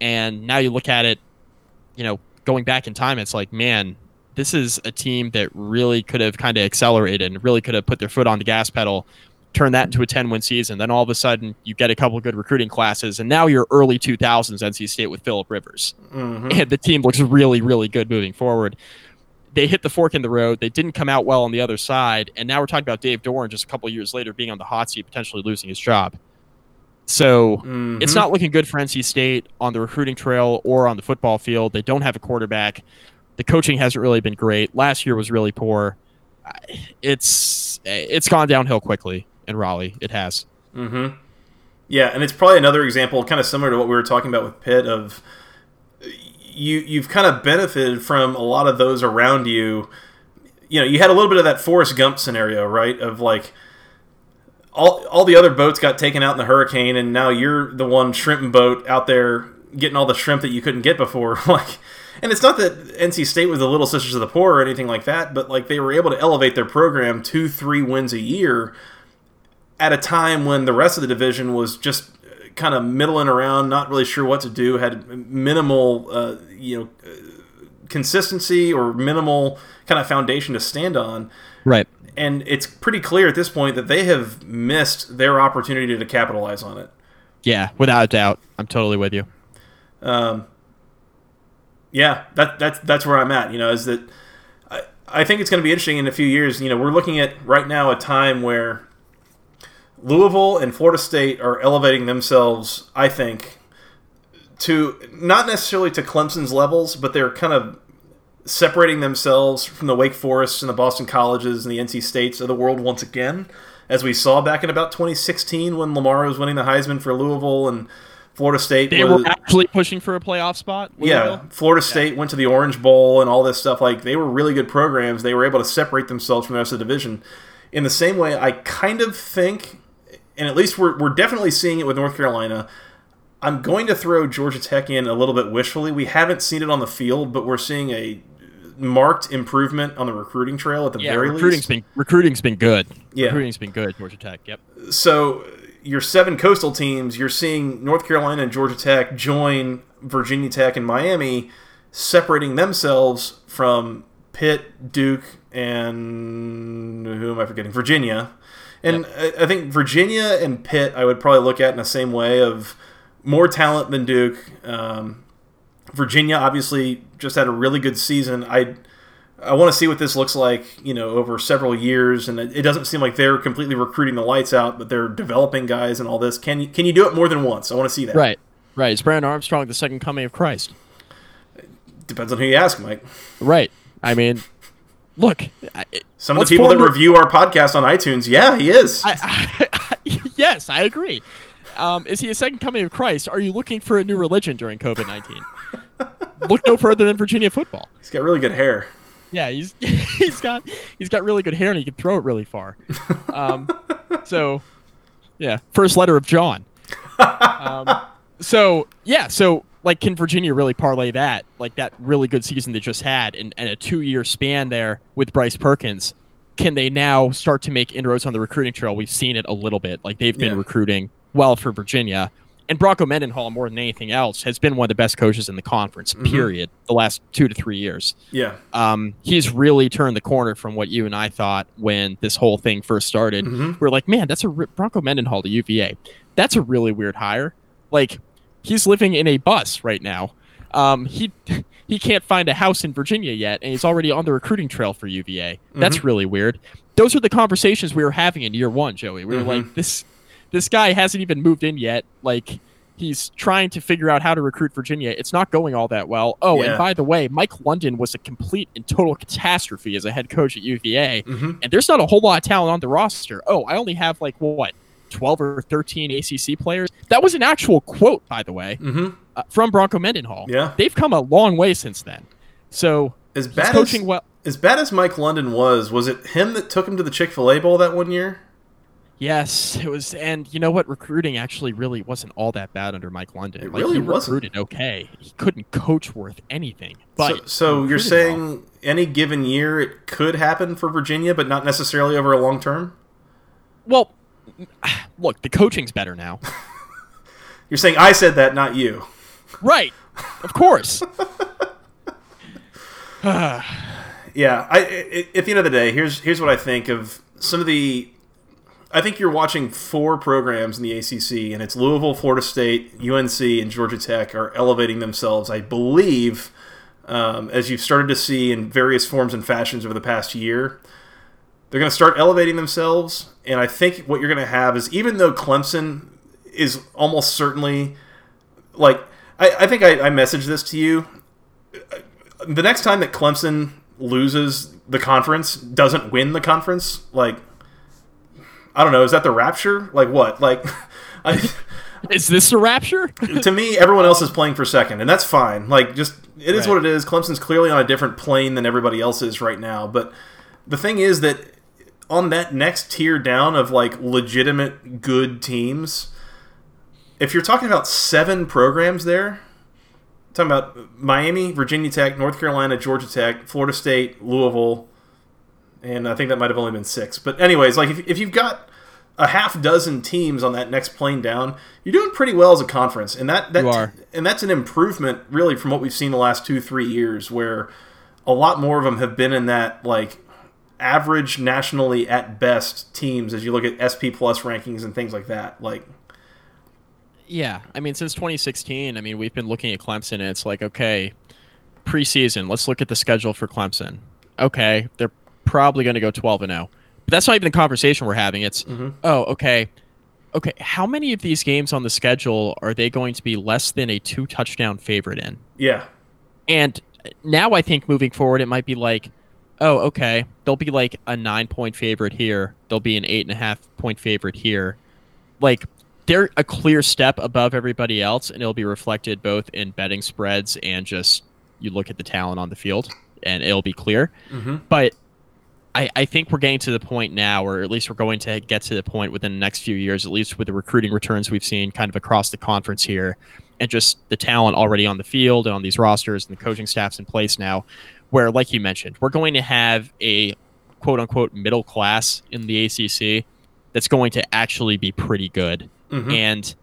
And now you look at it, you know, going back in time, it's like, man, this is a team that really could have kind of accelerated and really could have put their foot on the gas pedal turn that into a 10 win season. Then all of a sudden, you get a couple good recruiting classes, and now you're early 2000s NC State with Philip Rivers. Mm-hmm. And the team looks really, really good moving forward. They hit the fork in the road. They didn't come out well on the other side. And now we're talking about Dave Doeren just a couple years later being on the hot seat, potentially losing his job. So mm-hmm. it's not looking good for NC State on the recruiting trail or on the football field. They don't have a quarterback. The coaching hasn't really been great. Last year was really poor. It's it's gone downhill quickly in Raleigh. It has. Mm-hmm. Yeah, and it's probably another example, kind of similar to what we were talking about with Pitt, of you you've kind of benefited from a lot of those around you. You know, you had a little bit of that Forrest Gump scenario, right? Of like all all the other boats got taken out in the hurricane, and now you're the one shrimp boat out there getting all the shrimp that you couldn't get before. like, and it's not that NC State was the Little Sisters of the Poor or anything like that, but like they were able to elevate their program two, three wins a year at a time when the rest of the division was just kind of middling around, not really sure what to do, had minimal, uh, you know, consistency or minimal kind of foundation to stand on. Right. And it's pretty clear at this point that they have missed their opportunity to capitalize on it. Yeah, without a doubt. I'm totally with you. Um, yeah, that that's that's where I'm at. You know, is that I, I think it's going to be interesting in a few years. You know, we're looking at right now a time where Louisville and Florida State are elevating themselves, I think, to not necessarily to Clemson's levels, but they're kind of separating themselves from the Wake Forests and the Boston Colleges and the NC States of the world once again, as we saw back in about 2016 when Lamar was winning the Heisman for Louisville and Florida State. They was, were actually pushing for a playoff spot. Yeah, Florida State yeah. went to the Orange Bowl and all this stuff. Like they were really good programs. They were able to separate themselves from the rest of the division. In the same way, I kind of think and at least we're, we're definitely seeing it with North Carolina. I'm going to throw Georgia Tech in a little bit wishfully. We haven't seen it on the field, but we're seeing a marked improvement on the recruiting trail at the yeah, very recruiting's least. Been, recruiting's been good. Yeah. Recruiting's been good, Georgia Tech. Yep. So, your seven coastal teams, you're seeing North Carolina and Georgia Tech join Virginia Tech and Miami, separating themselves from Pitt, Duke, and who am I forgetting? Virginia. And yep. I, think Virginia and Pitt, I would probably look at in the same way of more talent than Duke. Um, Virginia obviously just had a really good season. I I want to see what this looks like, you know, over several years. And it, it, doesn't seem like they're completely recruiting the lights out, but they're developing guys and all this. Can you can you do it more than once? I want to see that. Right, right. Is Brennan Armstrong the second coming of Christ? Depends on who you ask, Mike. Right. I mean, look. Some of the people that review our podcast on iTunes, yeah, he is. I, I, yes, I agree. Um, is he a second coming of Christ? Are you looking for a new religion during COVID nineteen? Look no further than Virginia football. He's got really good hair. Yeah, he's he's got he's got really good hair and he can throw it really far. Um, so, yeah, first letter of John. Um, so yeah, so like, can Virginia really parlay that like that really good season they just had and, and a two year span there with Bryce Perkins? Can they now start to make inroads on the recruiting trail? We've seen it a little bit. Like they've been yeah. recruiting well for Virginia and Bronco Mendenhall, more than anything else, has been one of the best coaches in the conference. Mm-hmm. Period. The last two to three years. Yeah. Um, he's really turned the corner from what you and I thought when this whole thing first started. Mm-hmm. We are like, man, that's a Bronco Mendenhall to UVA. That's a really weird hire. Like, he's living in a bus right now. Um, he he can't find a house in Virginia yet, and he's already on the recruiting trail for UVA. That's mm-hmm. really weird. Those are the conversations we were having in year one, Joey. We were mm-hmm. like, this this guy hasn't even moved in yet. Like he's trying to figure out how to recruit Virginia. It's not going all that well. Oh, yeah. and by the way, Mike London was a complete and total catastrophe as a head coach at UVA, mm-hmm. and there's not a whole lot of talent on the roster. Oh, I only have like what 12 or 13 ACC players. That was an actual quote, by the way, mm-hmm. uh, from Bronco Mendenhall. Yeah, they've come a long way since then. So as bad coaching as, well. As bad as Mike London was, was it him that took him to the Chick Fil A Bowl that one year? Yes, it was, and you know what? Recruiting actually really wasn't all that bad under Mike London. It like, really he wasn't. recruited okay. He couldn't coach worth anything. But so, so you're saying well. any given year it could happen for Virginia, but not necessarily over a long term. Well, look, the coaching's better now. you're saying I said that, not you. Right, of course. yeah, I, at the end of the day, here's here's what I think of some of the I think you're watching four programs in the ACC, and it's Louisville, Florida State, UNC, and Georgia Tech are elevating themselves. I believe, um, as you've started to see in various forms and fashions over the past year, they're going to start elevating themselves. And I think what you're going to have is, even though Clemson is almost certainly like, I, I think I, I messaged this to you. The next time that Clemson loses the conference, doesn't win the conference, like I don't know. Is that the rapture? Like what? Like, I, is this the rapture? to me, everyone else is playing for second, and that's fine. Like, just it is right. what it is. Clemson's clearly on a different plane than everybody else is right now. But the thing is that on that next tier down of like legitimate good teams, if you're talking about seven programs there, talking about Miami, Virginia Tech, North Carolina, Georgia Tech, Florida State, Louisville and I think that might have only been six. But anyways, like if, if you've got a half dozen teams on that next plane down, you're doing pretty well as a conference, and that that and that's an improvement really from what we've seen the last two three years, where a lot more of them have been in that like average nationally at best teams as you look at SP plus rankings and things like that. Like yeah, I mean since 2016, I mean we've been looking at Clemson and it's like okay, preseason, let's look at the schedule for Clemson. Okay, they're probably going to go 12 and 0. But that's not even the conversation we're having. It's, mm-hmm. oh, okay. Okay, how many of these games on the schedule are they going to be less than a two touchdown favorite in? Yeah. And now I think moving forward, it might be like, oh, okay, they'll be like a nine point favorite here. They'll be an eight and a half point favorite here. Like, they're a clear step above everybody else, and it'll be reflected both in betting spreads and just you look at the talent on the field, and it'll be clear. Mm-hmm. But I, I think we're getting to the point now, or at least we're going to get to the point within the next few years, at least with the recruiting returns we've seen kind of across the conference here, and just the talent already on the field and on these rosters and the coaching staffs in place now, where, like you mentioned, we're going to have a quote unquote middle class in the ACC that's going to actually be pretty good mm-hmm. and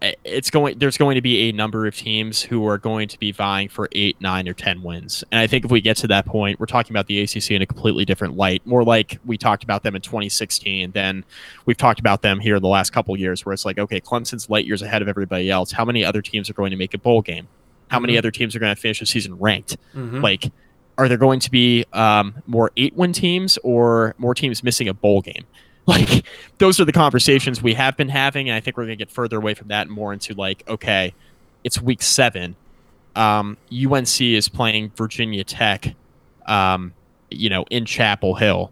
it's going there's going to be a number of teams who are going to be vying for eight nine or ten wins. And i think if we get to that point we're talking about the acc in a completely different light more like we talked about them in 2016 than we've talked about them here in the last couple years where it's like okay clemson's light years ahead of everybody else. How many other teams are going to make a bowl game? How mm-hmm. many other teams are going to finish the season ranked? Mm-hmm. like are there going to be um, more eight win teams or more teams missing a bowl game like those are the conversations we have been having, and I think we're gonna get further away from that and more into like, okay, it's week seven. Um, UNC is playing Virginia Tech, um, you know, in Chapel Hill.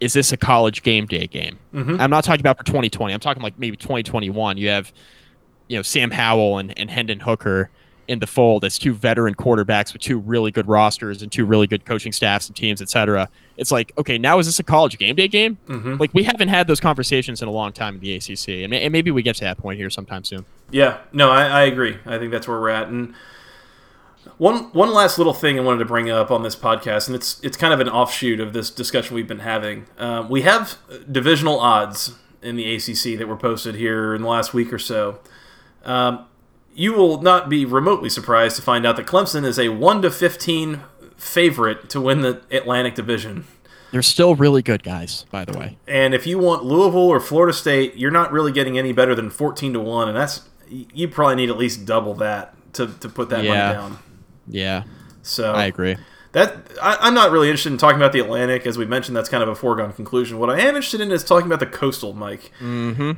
Is this a college game day game? Mm-hmm. I'm not talking about for 2020. I'm talking like maybe 2021. You have, you know, Sam Howell and, and Hendon Hooker in the fold as two veteran quarterbacks with two really good rosters and two really good coaching staffs and teams, etc. It's like, okay, now is this a college game day game? Mm-hmm. Like we haven't had those conversations in a long time in the ACC, and, and maybe we get to that point here sometime soon. Yeah, no, I, I agree. I think that's where we're at, and. One one last little thing I wanted to bring up on this podcast, and it's it's kind of an offshoot of this discussion we've been having. Uh, we have divisional odds in the ACC that were posted here in the last week or so. Um, you will not be remotely surprised to find out that Clemson is a 1 to 15 favorite to win the Atlantic Division. They're still really good guys, by the way. And if you want Louisville or Florida State, you're not really getting any better than 14 to 1 and that's you probably need at least double that to, to put that yeah. money down. Yeah. So I agree. That I, am not really interested in talking about the Atlantic, as we mentioned. That's kind of a foregone conclusion. What I am interested in is talking about the Coastal, Mike. Mm-hmm.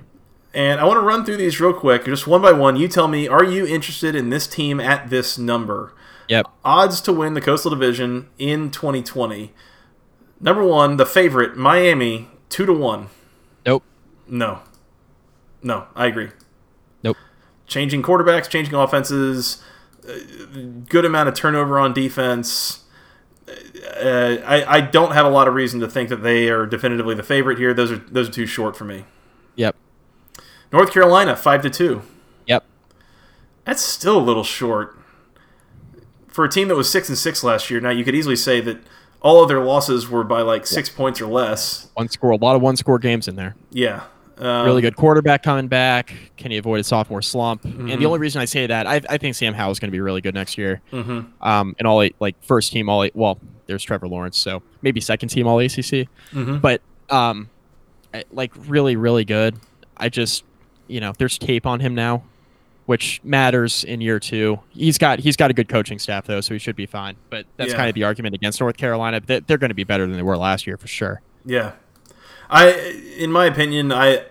And I want to run through these real quick, just one by one. You tell me, are you interested in this team at this number? Yep. Odds to win the Coastal Division in 2020. Number one, the favorite, Miami, two to one. Nope. No. No, I agree. Nope. Changing quarterbacks, changing offenses, uh, good amount of turnover on defense. Uh, I, I don't have a lot of reason to think that they are definitively the favorite here. Those are those are too short for me. Yep. North Carolina, five to two. Yep. That's still a little short for a team that was six and six last year. Now you could easily say that all of their losses were by like six points or less. One score, a lot of one score games in there. Yeah. Um, really good quarterback coming back. Can he avoid a sophomore slump? Mm-hmm. And the mm-hmm. only reason I say that, I, I think Sam Howell is going to be really good next year. Mm-hmm. Um, and all eight, like first team, all eight, well, there's Trevor Lawrence, so maybe second team all ACC. Mm-hmm. But um, like really, really good. I just you know, there's tape on him now, which matters in year two. He's got he's got a good coaching staff though, so he should be fine. But that's yeah. kind of the argument against North Carolina. They're, they're going to be better than they were last year for sure. Yeah, I in my opinion, I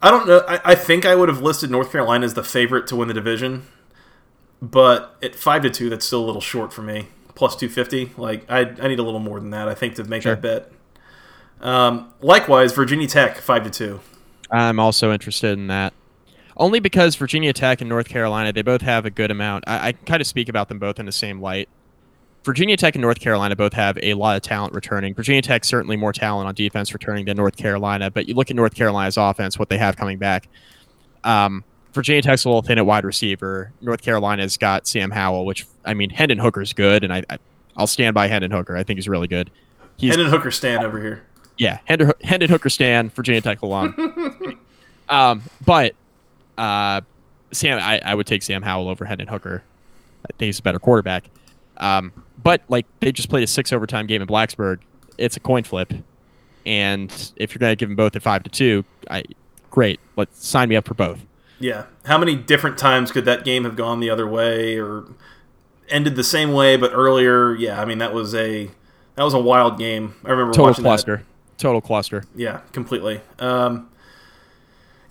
I don't know. I, I think I would have listed North Carolina as the favorite to win the division, but at five to two, that's still a little short for me. Plus two fifty, like I I need a little more than that. I think to make sure. that bet. Um, likewise, Virginia Tech five to two. I'm also interested in that. Only because Virginia Tech and North Carolina, they both have a good amount. I, I kind of speak about them both in the same light. Virginia Tech and North Carolina both have a lot of talent returning. Virginia Tech certainly more talent on defense returning than North Carolina, but you look at North Carolina's offense, what they have coming back. Um, Virginia Tech's a little thin at wide receiver. North Carolina's got Sam Howell, which I mean Hendon Hooker's good, and I, I will stand by Hendon Hooker. I think he's really good. He's, Hendon Hooker stand over here. Yeah, Hendon, Hendon Hooker stand Virginia Tech alum. um, but uh, Sam, I, I would take Sam Howell over Hendon Hooker. I think he's a better quarterback. Um, but like they just played a six overtime game in Blacksburg. It's a coin flip, and if you're gonna give them both at five to two, I great. Let's sign me up for both. Yeah. How many different times could that game have gone the other way or ended the same way but earlier? Yeah, I mean that was a that was a wild game. I remember total watching cluster. That. Total cluster. Yeah, completely. Um,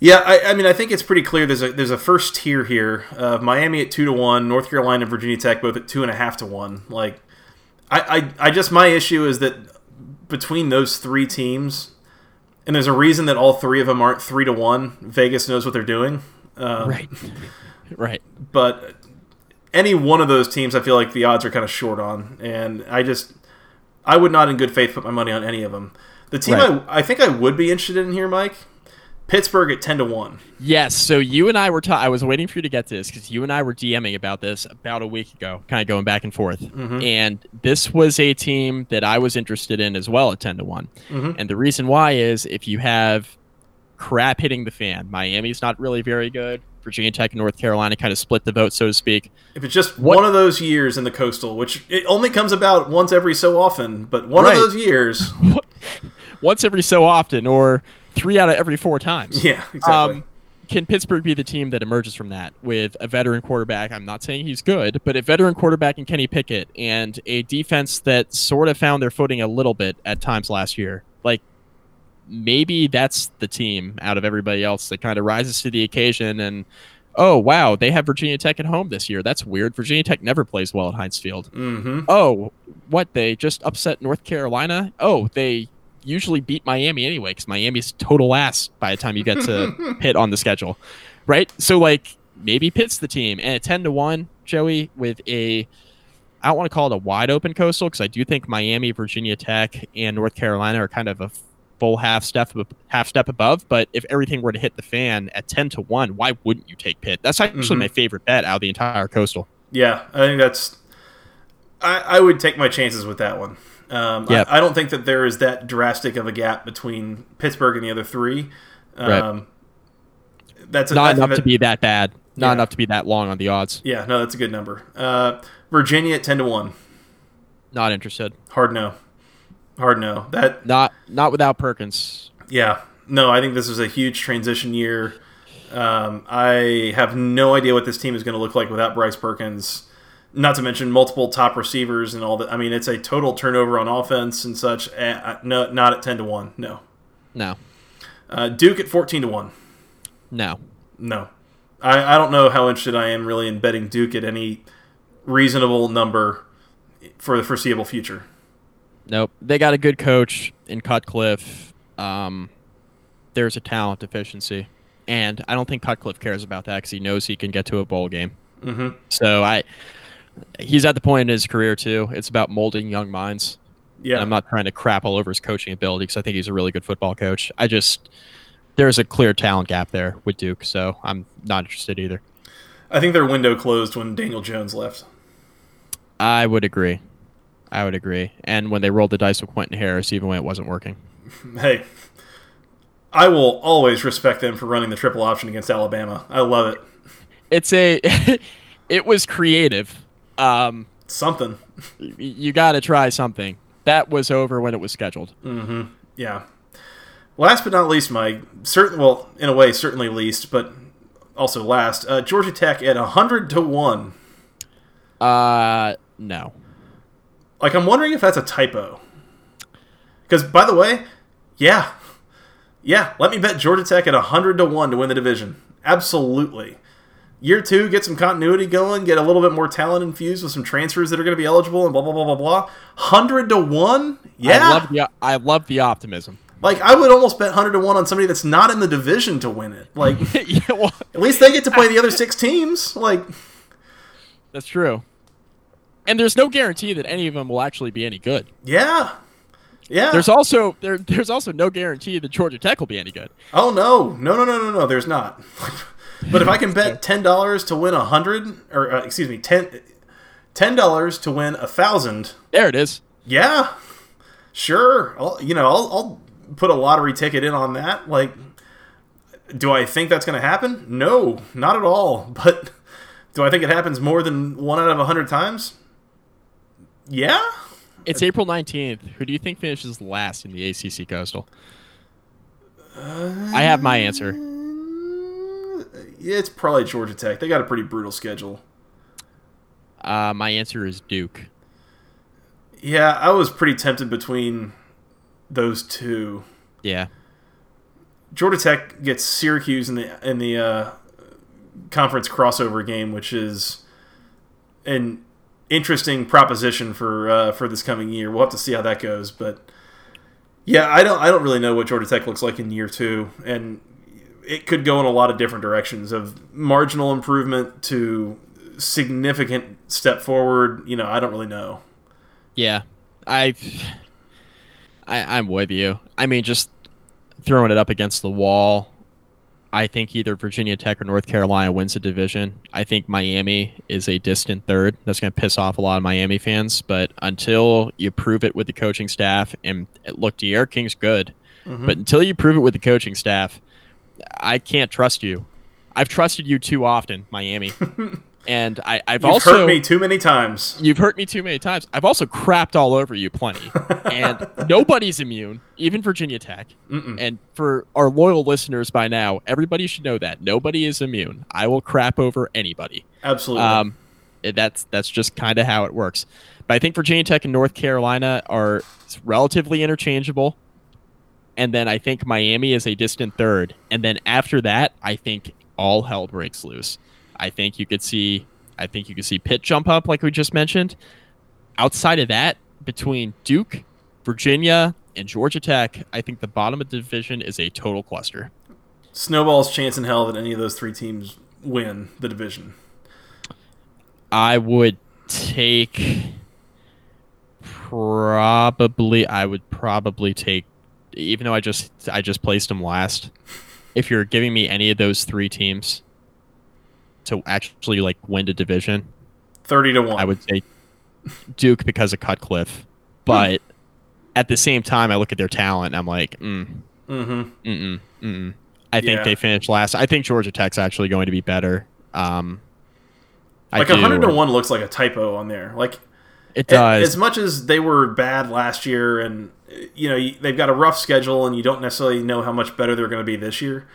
yeah, I, I, mean, I think it's pretty clear. There's a there's a first tier here of Miami at two to one, North Carolina and Virginia Tech both at two and a half to one. Like, I, I, I just my issue is that between those three teams, and there's a reason that all three of them aren't three to one. Vegas knows what they're doing. Um, right. right. But any one of those teams, I feel like the odds are kind of short on, and I just I would not in good faith put my money on any of them. The team right. I, I think I would be interested in here, Mike. Pittsburgh at ten to one. Yes. So you and I were. Ta- I was waiting for you to get to this because you and I were DMing about this about a week ago, kind of going back and forth. Mm-hmm. And this was a team that I was interested in as well at ten to one. Mm-hmm. And the reason why is if you have crap hitting the fan. Miami's not really very good. Virginia Tech and North Carolina kind of split the vote, so to speak. If it's just what, one of those years in the coastal, which it only comes about once every so often, but one right. of those years, once every so often, or three out of every four times. Yeah, exactly. Um, can Pittsburgh be the team that emerges from that with a veteran quarterback? I'm not saying he's good, but a veteran quarterback in Kenny Pickett and a defense that sort of found their footing a little bit at times last year. Like maybe that's the team out of everybody else that kind of rises to the occasion and oh wow they have virginia tech at home this year that's weird virginia tech never plays well at heinz field mm-hmm. oh what they just upset north carolina oh they usually beat miami anyway because miami's total ass by the time you get to hit on the schedule right so like maybe Pitt's the team and at 10 to 1 joey with a I don't want to call it a wide open coastal because I do think Miami, Virginia Tech, and North Carolina are kind of a full half step half step above. But if everything were to hit the fan at ten to one, why wouldn't you take Pitt? That's actually mm-hmm. my favorite bet out of the entire coastal. Yeah, I think that's. I, I would take my chances with that one. Um, yep. I, I, don't think that there is that drastic of a gap between Pittsburgh and the other three. Um, right. That's a, not enough to be that bad. Not yeah. enough to be that long on the odds. Yeah, no, that's a good number. Uh, Virginia at ten to one. Not interested. Hard no. Hard no. That not not without Perkins. Yeah. No, I think this is a huge transition year. Um, I have no idea what this team is going to look like without Bryce Perkins. Not to mention multiple top receivers and all that. I mean, it's a total turnover on offense and such. Uh, no, not at ten to one. No. No. Uh, Duke at fourteen to one. No. No. I, I don't know how interested I am really in betting Duke at any reasonable number for the foreseeable future. Nope. They got a good coach in Cutcliffe. Um, there's a talent deficiency, and I don't think Cutcliffe cares about that because he knows he can get to a bowl game. Mm-hmm. So I, he's at the point in his career too. It's about molding young minds. Yeah. And I'm not trying to crap all over his coaching ability because I think he's a really good football coach. I just there's a clear talent gap there with Duke, so I'm not interested either. I think their window closed when Daniel Jones left. I would agree. I would agree. And when they rolled the dice with Quentin Harris, even when it wasn't working. Hey, I will always respect them for running the triple option against Alabama. I love it. It's a, it was creative. Um, something. You got to try something. That was over when it was scheduled. Mm-hmm. Yeah. Last but not least, Mike. Certain, well, in a way, certainly least, but also last. Uh, Georgia Tech at hundred to one. Uh, no. Like, I'm wondering if that's a typo. Because, by the way, yeah, yeah, let me bet Georgia Tech at 100 to 1 to win the division. Absolutely. Year two, get some continuity going, get a little bit more talent infused with some transfers that are going to be eligible, and blah blah blah blah blah. Hundred to one, yeah. I love the I love the optimism. Like I would almost bet hundred to one on somebody that's not in the division to win it. Like, yeah, well, at least they get to play the other six teams. Like, that's true and there's no guarantee that any of them will actually be any good. Yeah. Yeah. There's also there there's also no guarantee that Georgia Tech will be any good. Oh no. No no no no no, there's not. but if I can bet ten dollars to win a hundred or uh, excuse me, ten ten dollars to win a thousand. There it is. Yeah. Sure. I'll, you know, I'll, I'll put a lottery ticket in on that. Like do I think that's going to happen? No, not at all. But do I think it happens more than one out of a hundred times? Yeah. It's April 19th. Who do you think finishes last in the ACC Coastal? Uh, I have my answer. Yeah, it's probably Georgia Tech. They got a pretty brutal schedule. Uh, my answer is Duke. Yeah, I was pretty tempted between those two. Yeah. Georgia Tech gets Syracuse in the in the uh, conference crossover game, which is an interesting proposition for uh, for this coming year. We'll have to see how that goes, but yeah, I don't I don't really know what Georgia Tech looks like in year two, and it could go in a lot of different directions of marginal improvement to significant step forward. You know, I don't really know. Yeah, I, I I'm with you. I mean, just throwing it up against the wall I think either Virginia Tech or North Carolina wins the division. I think Miami is a distant third. That's going to piss off a lot of Miami fans. But until you prove it with the coaching staff, and look, D'Eriq King's good, mm-hmm. but until you prove it with the coaching staff, I can't trust you. I've trusted you too often, Miami. and I, I've You've also hurt me too many times. You've hurt me too many times. I've also crapped all over you plenty. and nobody's immune, even Virginia Tech. Mm-mm. And for our loyal listeners by now, everybody should know that nobody is immune. I will crap over anybody. Absolutely. Um, that's that's just kind of how it works. But I think Virginia Tech and North Carolina are relatively interchangeable. And then I think Miami is a distant third. And then after that, I think all hell breaks loose. I think you could see I think you could see Pitt jump up like we just mentioned. Outside of that, between Duke, Virginia, and Georgia Tech, I think the bottom of the division is a total cluster. Snowball's chance in hell that any of those three teams win the division. I would take probably I would probably take even though I just I just placed them last. If you're giving me any of those three teams to actually like win the division, Thirty to one. I would say Duke because of Cutcliffe. But at the same time, I look at their talent and I'm like, mm, Mm-hmm. mm-mm, mm-mm. I think Yeah. they finished last. I think Georgia Tech's actually going to be better. Um, Like hundred to one looks like a typo on there. Like It does. as much as they were bad last year, and you know they've got a rough schedule, and you don't necessarily know how much better they're going to be this year.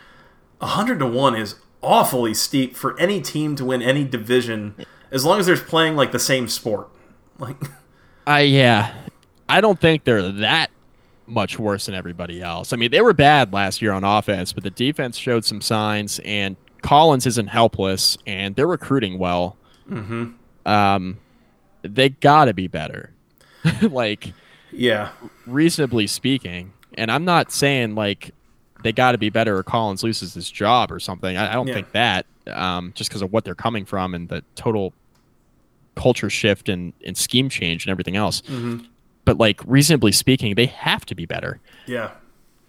hundred to one is awfully steep for any team to win any division, as long as they're playing like the same sport. Like I yeah, I don't think they're that much worse than everybody else. I mean, they were bad last year on offense, but the defense showed some signs, and Collins isn't helpless, and they're recruiting well. Mhm. Um, they gotta be better, like yeah, reasonably speaking. And I'm not saying like they got to be better or Collins loses his job or something. I, I don't Yeah. think that um, just because of what they're coming from and the total culture shift and, and scheme change and everything else. Mhm. But like reasonably speaking, they have to be better. yeah.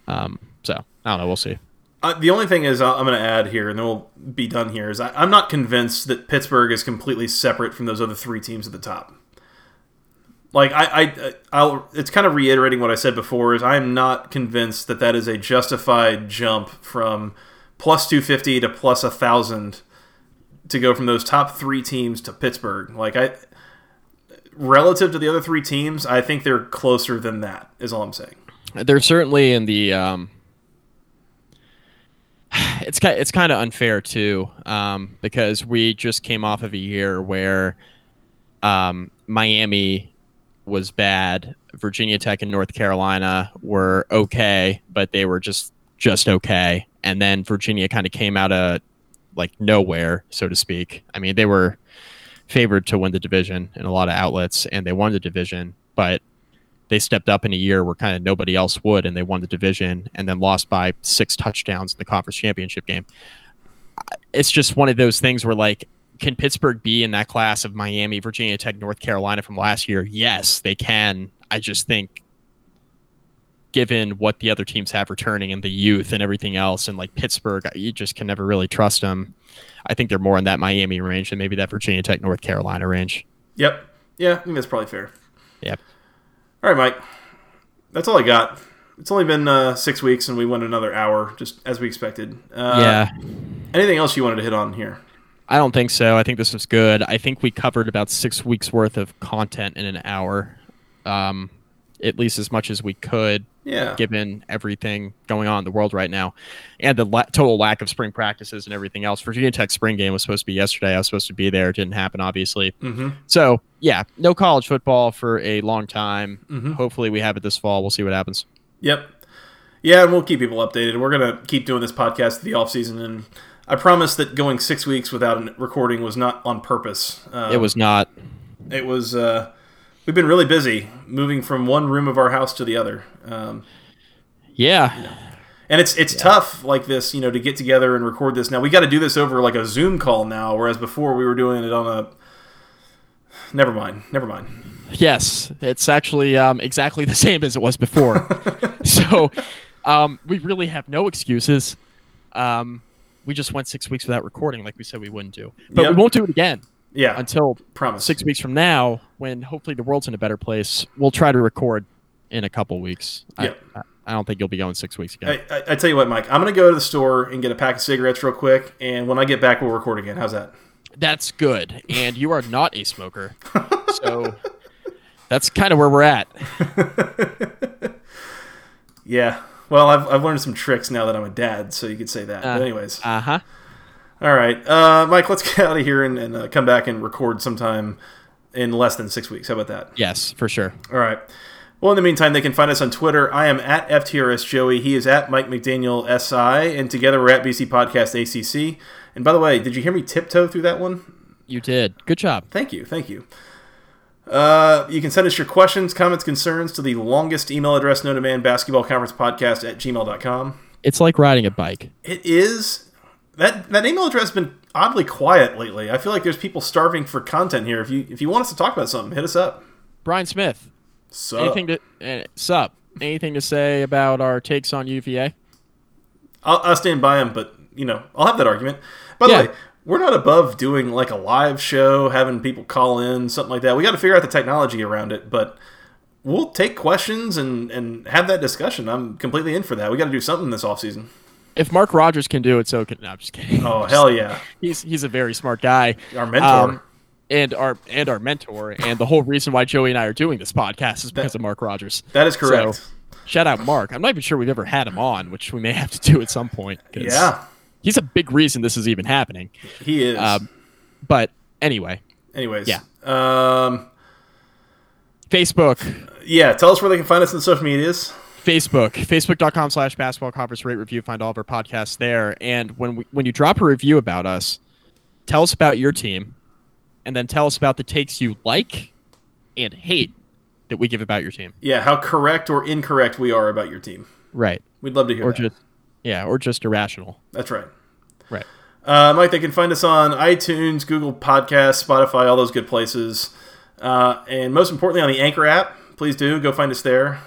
Um, so I don't know. We'll see. Uh, the only thing is, uh, I'm going to add here, and then we'll be done here. Is I, I'm not convinced that Pittsburgh is completely separate from those other three teams at the top. Like I, I, I'll. It's kind of reiterating what I said before. Is I am not convinced that that is a justified jump from plus 250 to plus a thousand to go from those top three teams to Pittsburgh. Like I, relative to the other three teams, I think they're closer than that. Is all I'm saying. They're certainly in the. Um, it's it's kind of unfair too, um, because we just came off of a year where um, Miami was bad, Virginia Tech and North Carolina were okay, but they were just just okay, and then Virginia kind of came out of like nowhere, so to speak. I mean, they were favored to win the division in a lot of outlets, and they won the division, but they stepped up in a year where kind of nobody else would, and they won the division and then lost by six touchdowns in the conference championship game. It's just one of those things where, like, can Pittsburgh be in that class of Miami, Virginia Tech, North Carolina from last year? Yes, they can. I just think, given what the other teams have returning and the youth and everything else, and like Pittsburgh, you just can never really trust them. I think they're more in that Miami range than maybe that Virginia Tech, North Carolina range. Yep. Yeah, I think that's probably fair. Yep. All right, Mike. That's all I got. It's only been uh, six weeks, and we went another hour, just as we expected. Uh, yeah. Anything else you wanted to hit on here? I don't think so. I think this was good. I think we covered about six weeks worth of content in an hour, um, at least as much as we could, Yeah. given everything going on in the world right now, and the la- total lack of spring practices and everything else. Virginia Tech spring game was supposed to be yesterday. I was supposed to be there. It didn't happen, obviously. Mm-hmm. So yeah, no college football for a long time. Mhm. Hopefully, we have it this fall. We'll see what happens. Yep. Yeah, and we'll keep people updated. We're gonna keep doing this podcast the off season, and I promise that going six weeks without a recording was not on purpose. Um, it was not. It was. Uh, we've been really busy moving from one room of our house to the other. Um, Yeah. And it's it's tough like this, you know, to get together and record this. Now we got to do this over like a Zoom call now, whereas before we were doing it on a. Never mind. Never mind. Yes, it's actually um, exactly the same as it was before. so um, we really have no excuses. Um, we just went six weeks without recording, like we said we wouldn't do. But Yep. we won't do it again Yeah. until promise. six weeks from now, when hopefully the world's in a better place. We'll try to record in a couple weeks. I- Yep. I, I don't think you'll be going six weeks again. I, I, I tell you what, Mike, I'm gonna go to the store and get a pack of cigarettes real quick, and when I get back, we'll record again. How's that? That's good. And you are not a smoker, so that's kind of where we're at. Yeah. Well, I've, I've learned some tricks now that I'm a dad, so you could say that. but anyways, Uh huh. all right, uh, Mike, let's get out of here and, and uh, come back and record sometime in less than six weeks. How about that? Yes, for sure. All right. Well, in the meantime, they can find us on Twitter. I am at FTRS Joey. He is at Mike McDaniel SI, and together we're at BC Podcast ACC. And by the way, did you hear me tiptoe through that one? You did. Good job. Thank you. Thank you. Uh, you can send us your questions, comments, concerns to the longest email address known to man, basketball conference podcast at gmail.com. It's like riding a bike. It is that that email address has been oddly quiet lately. I feel like there's people starving for content here. If you if you want us to talk about something, hit us up. Brian Smith. So Anything to uh, sup? Anything to say about our takes on UVA? I'll, I'll stand by him, but you know I'll have that argument. By the Yeah. way, we're not above doing like a live show, having people call in, something like that. We got to figure out the technology around it, but we'll take questions and and have that discussion. I'm completely in for that. We got to do something this off season. If Mark Rogers can do it, so can. No, I'm just kidding. Oh hell yeah, He's he's a very smart guy. our mentor. Um, and our and our mentor, and the whole reason why Joey and I are doing this podcast is because of Mark Rogers. that is correct. So, shout out Mark. I'm not even sure we've ever had him on, which we may have to do at some point. yeah, he's a big reason this is even happening. he is. Um, but anyway, Anyways, yeah. Um, Facebook, yeah. Tell us where they can find us in the social medias. Facebook, facebook.com slash basketball conference rate review. Find all of our podcasts there. And when we, when you drop a review about us, tell us about your team, and then tell us about the takes you like and hate that we give about your team. Yeah, how correct or incorrect we are about your team. Right. We'd love to hear Or that. just yeah, or just irrational. That's right. Right. Uh, Mike, they can find us on iTunes, Google Podcasts, Spotify, all those good places. Uh, and most importantly, on the Anchor app. Please do go find us there.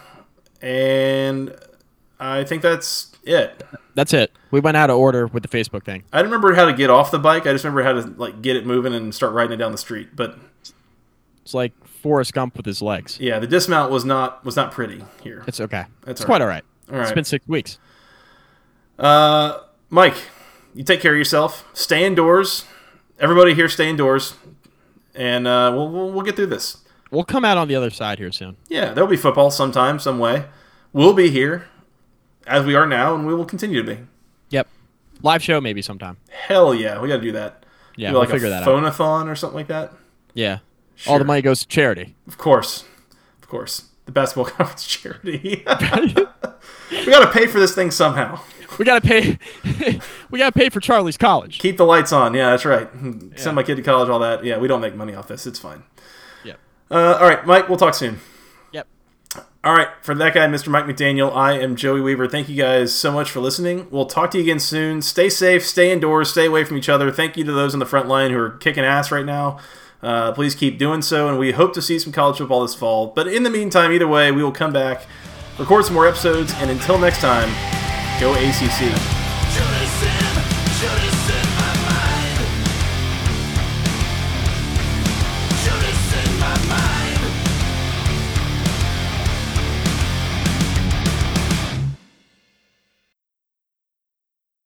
And I think that's it. That's it. We went out of order with the Facebook thing. I don't remember how to get off the bike. I just remember how to like get it moving and start riding it down the street. But It's like Forrest Gump with his legs. yeah, the dismount was not was not pretty here. It's okay. That's it's all quite all right. All It's right. been six weeks. Uh, Mike, you take care of yourself. Stay indoors. Everybody here, stay indoors, and uh, we'll, we'll we'll get through this. We'll come out on the other side here soon. Yeah, there'll be football sometime, some way. We'll be here as we are now, and we will continue to be. Yep. Live show maybe sometime. Hell yeah, we got to do that. Yeah, do we'll figure a that out. phonathon or something like that. Yeah. All the money goes to charity. Of course, of course, the basketball conference charity. we got to pay for this thing somehow. We gotta pay. we gotta pay for Charlie's college. Keep the lights on. Yeah, that's right. Yeah. Send my kid to college. All that. Yeah, we don't make money off this. It's fine. Yep. Uh, all right, Mike. We'll talk soon. Yep. All right, for that guy, Mr. Mike McDaniel, I am Joey Weaver. Thank you guys so much for listening. We'll talk to you again soon. Stay safe, stay indoors, stay away from each other. Thank you to those on the front line who are kicking ass right now. Uh, please keep doing so, and we hope to see some college football this fall. But in the meantime, either way, we will come back, record some more episodes, and until next time, go ACC.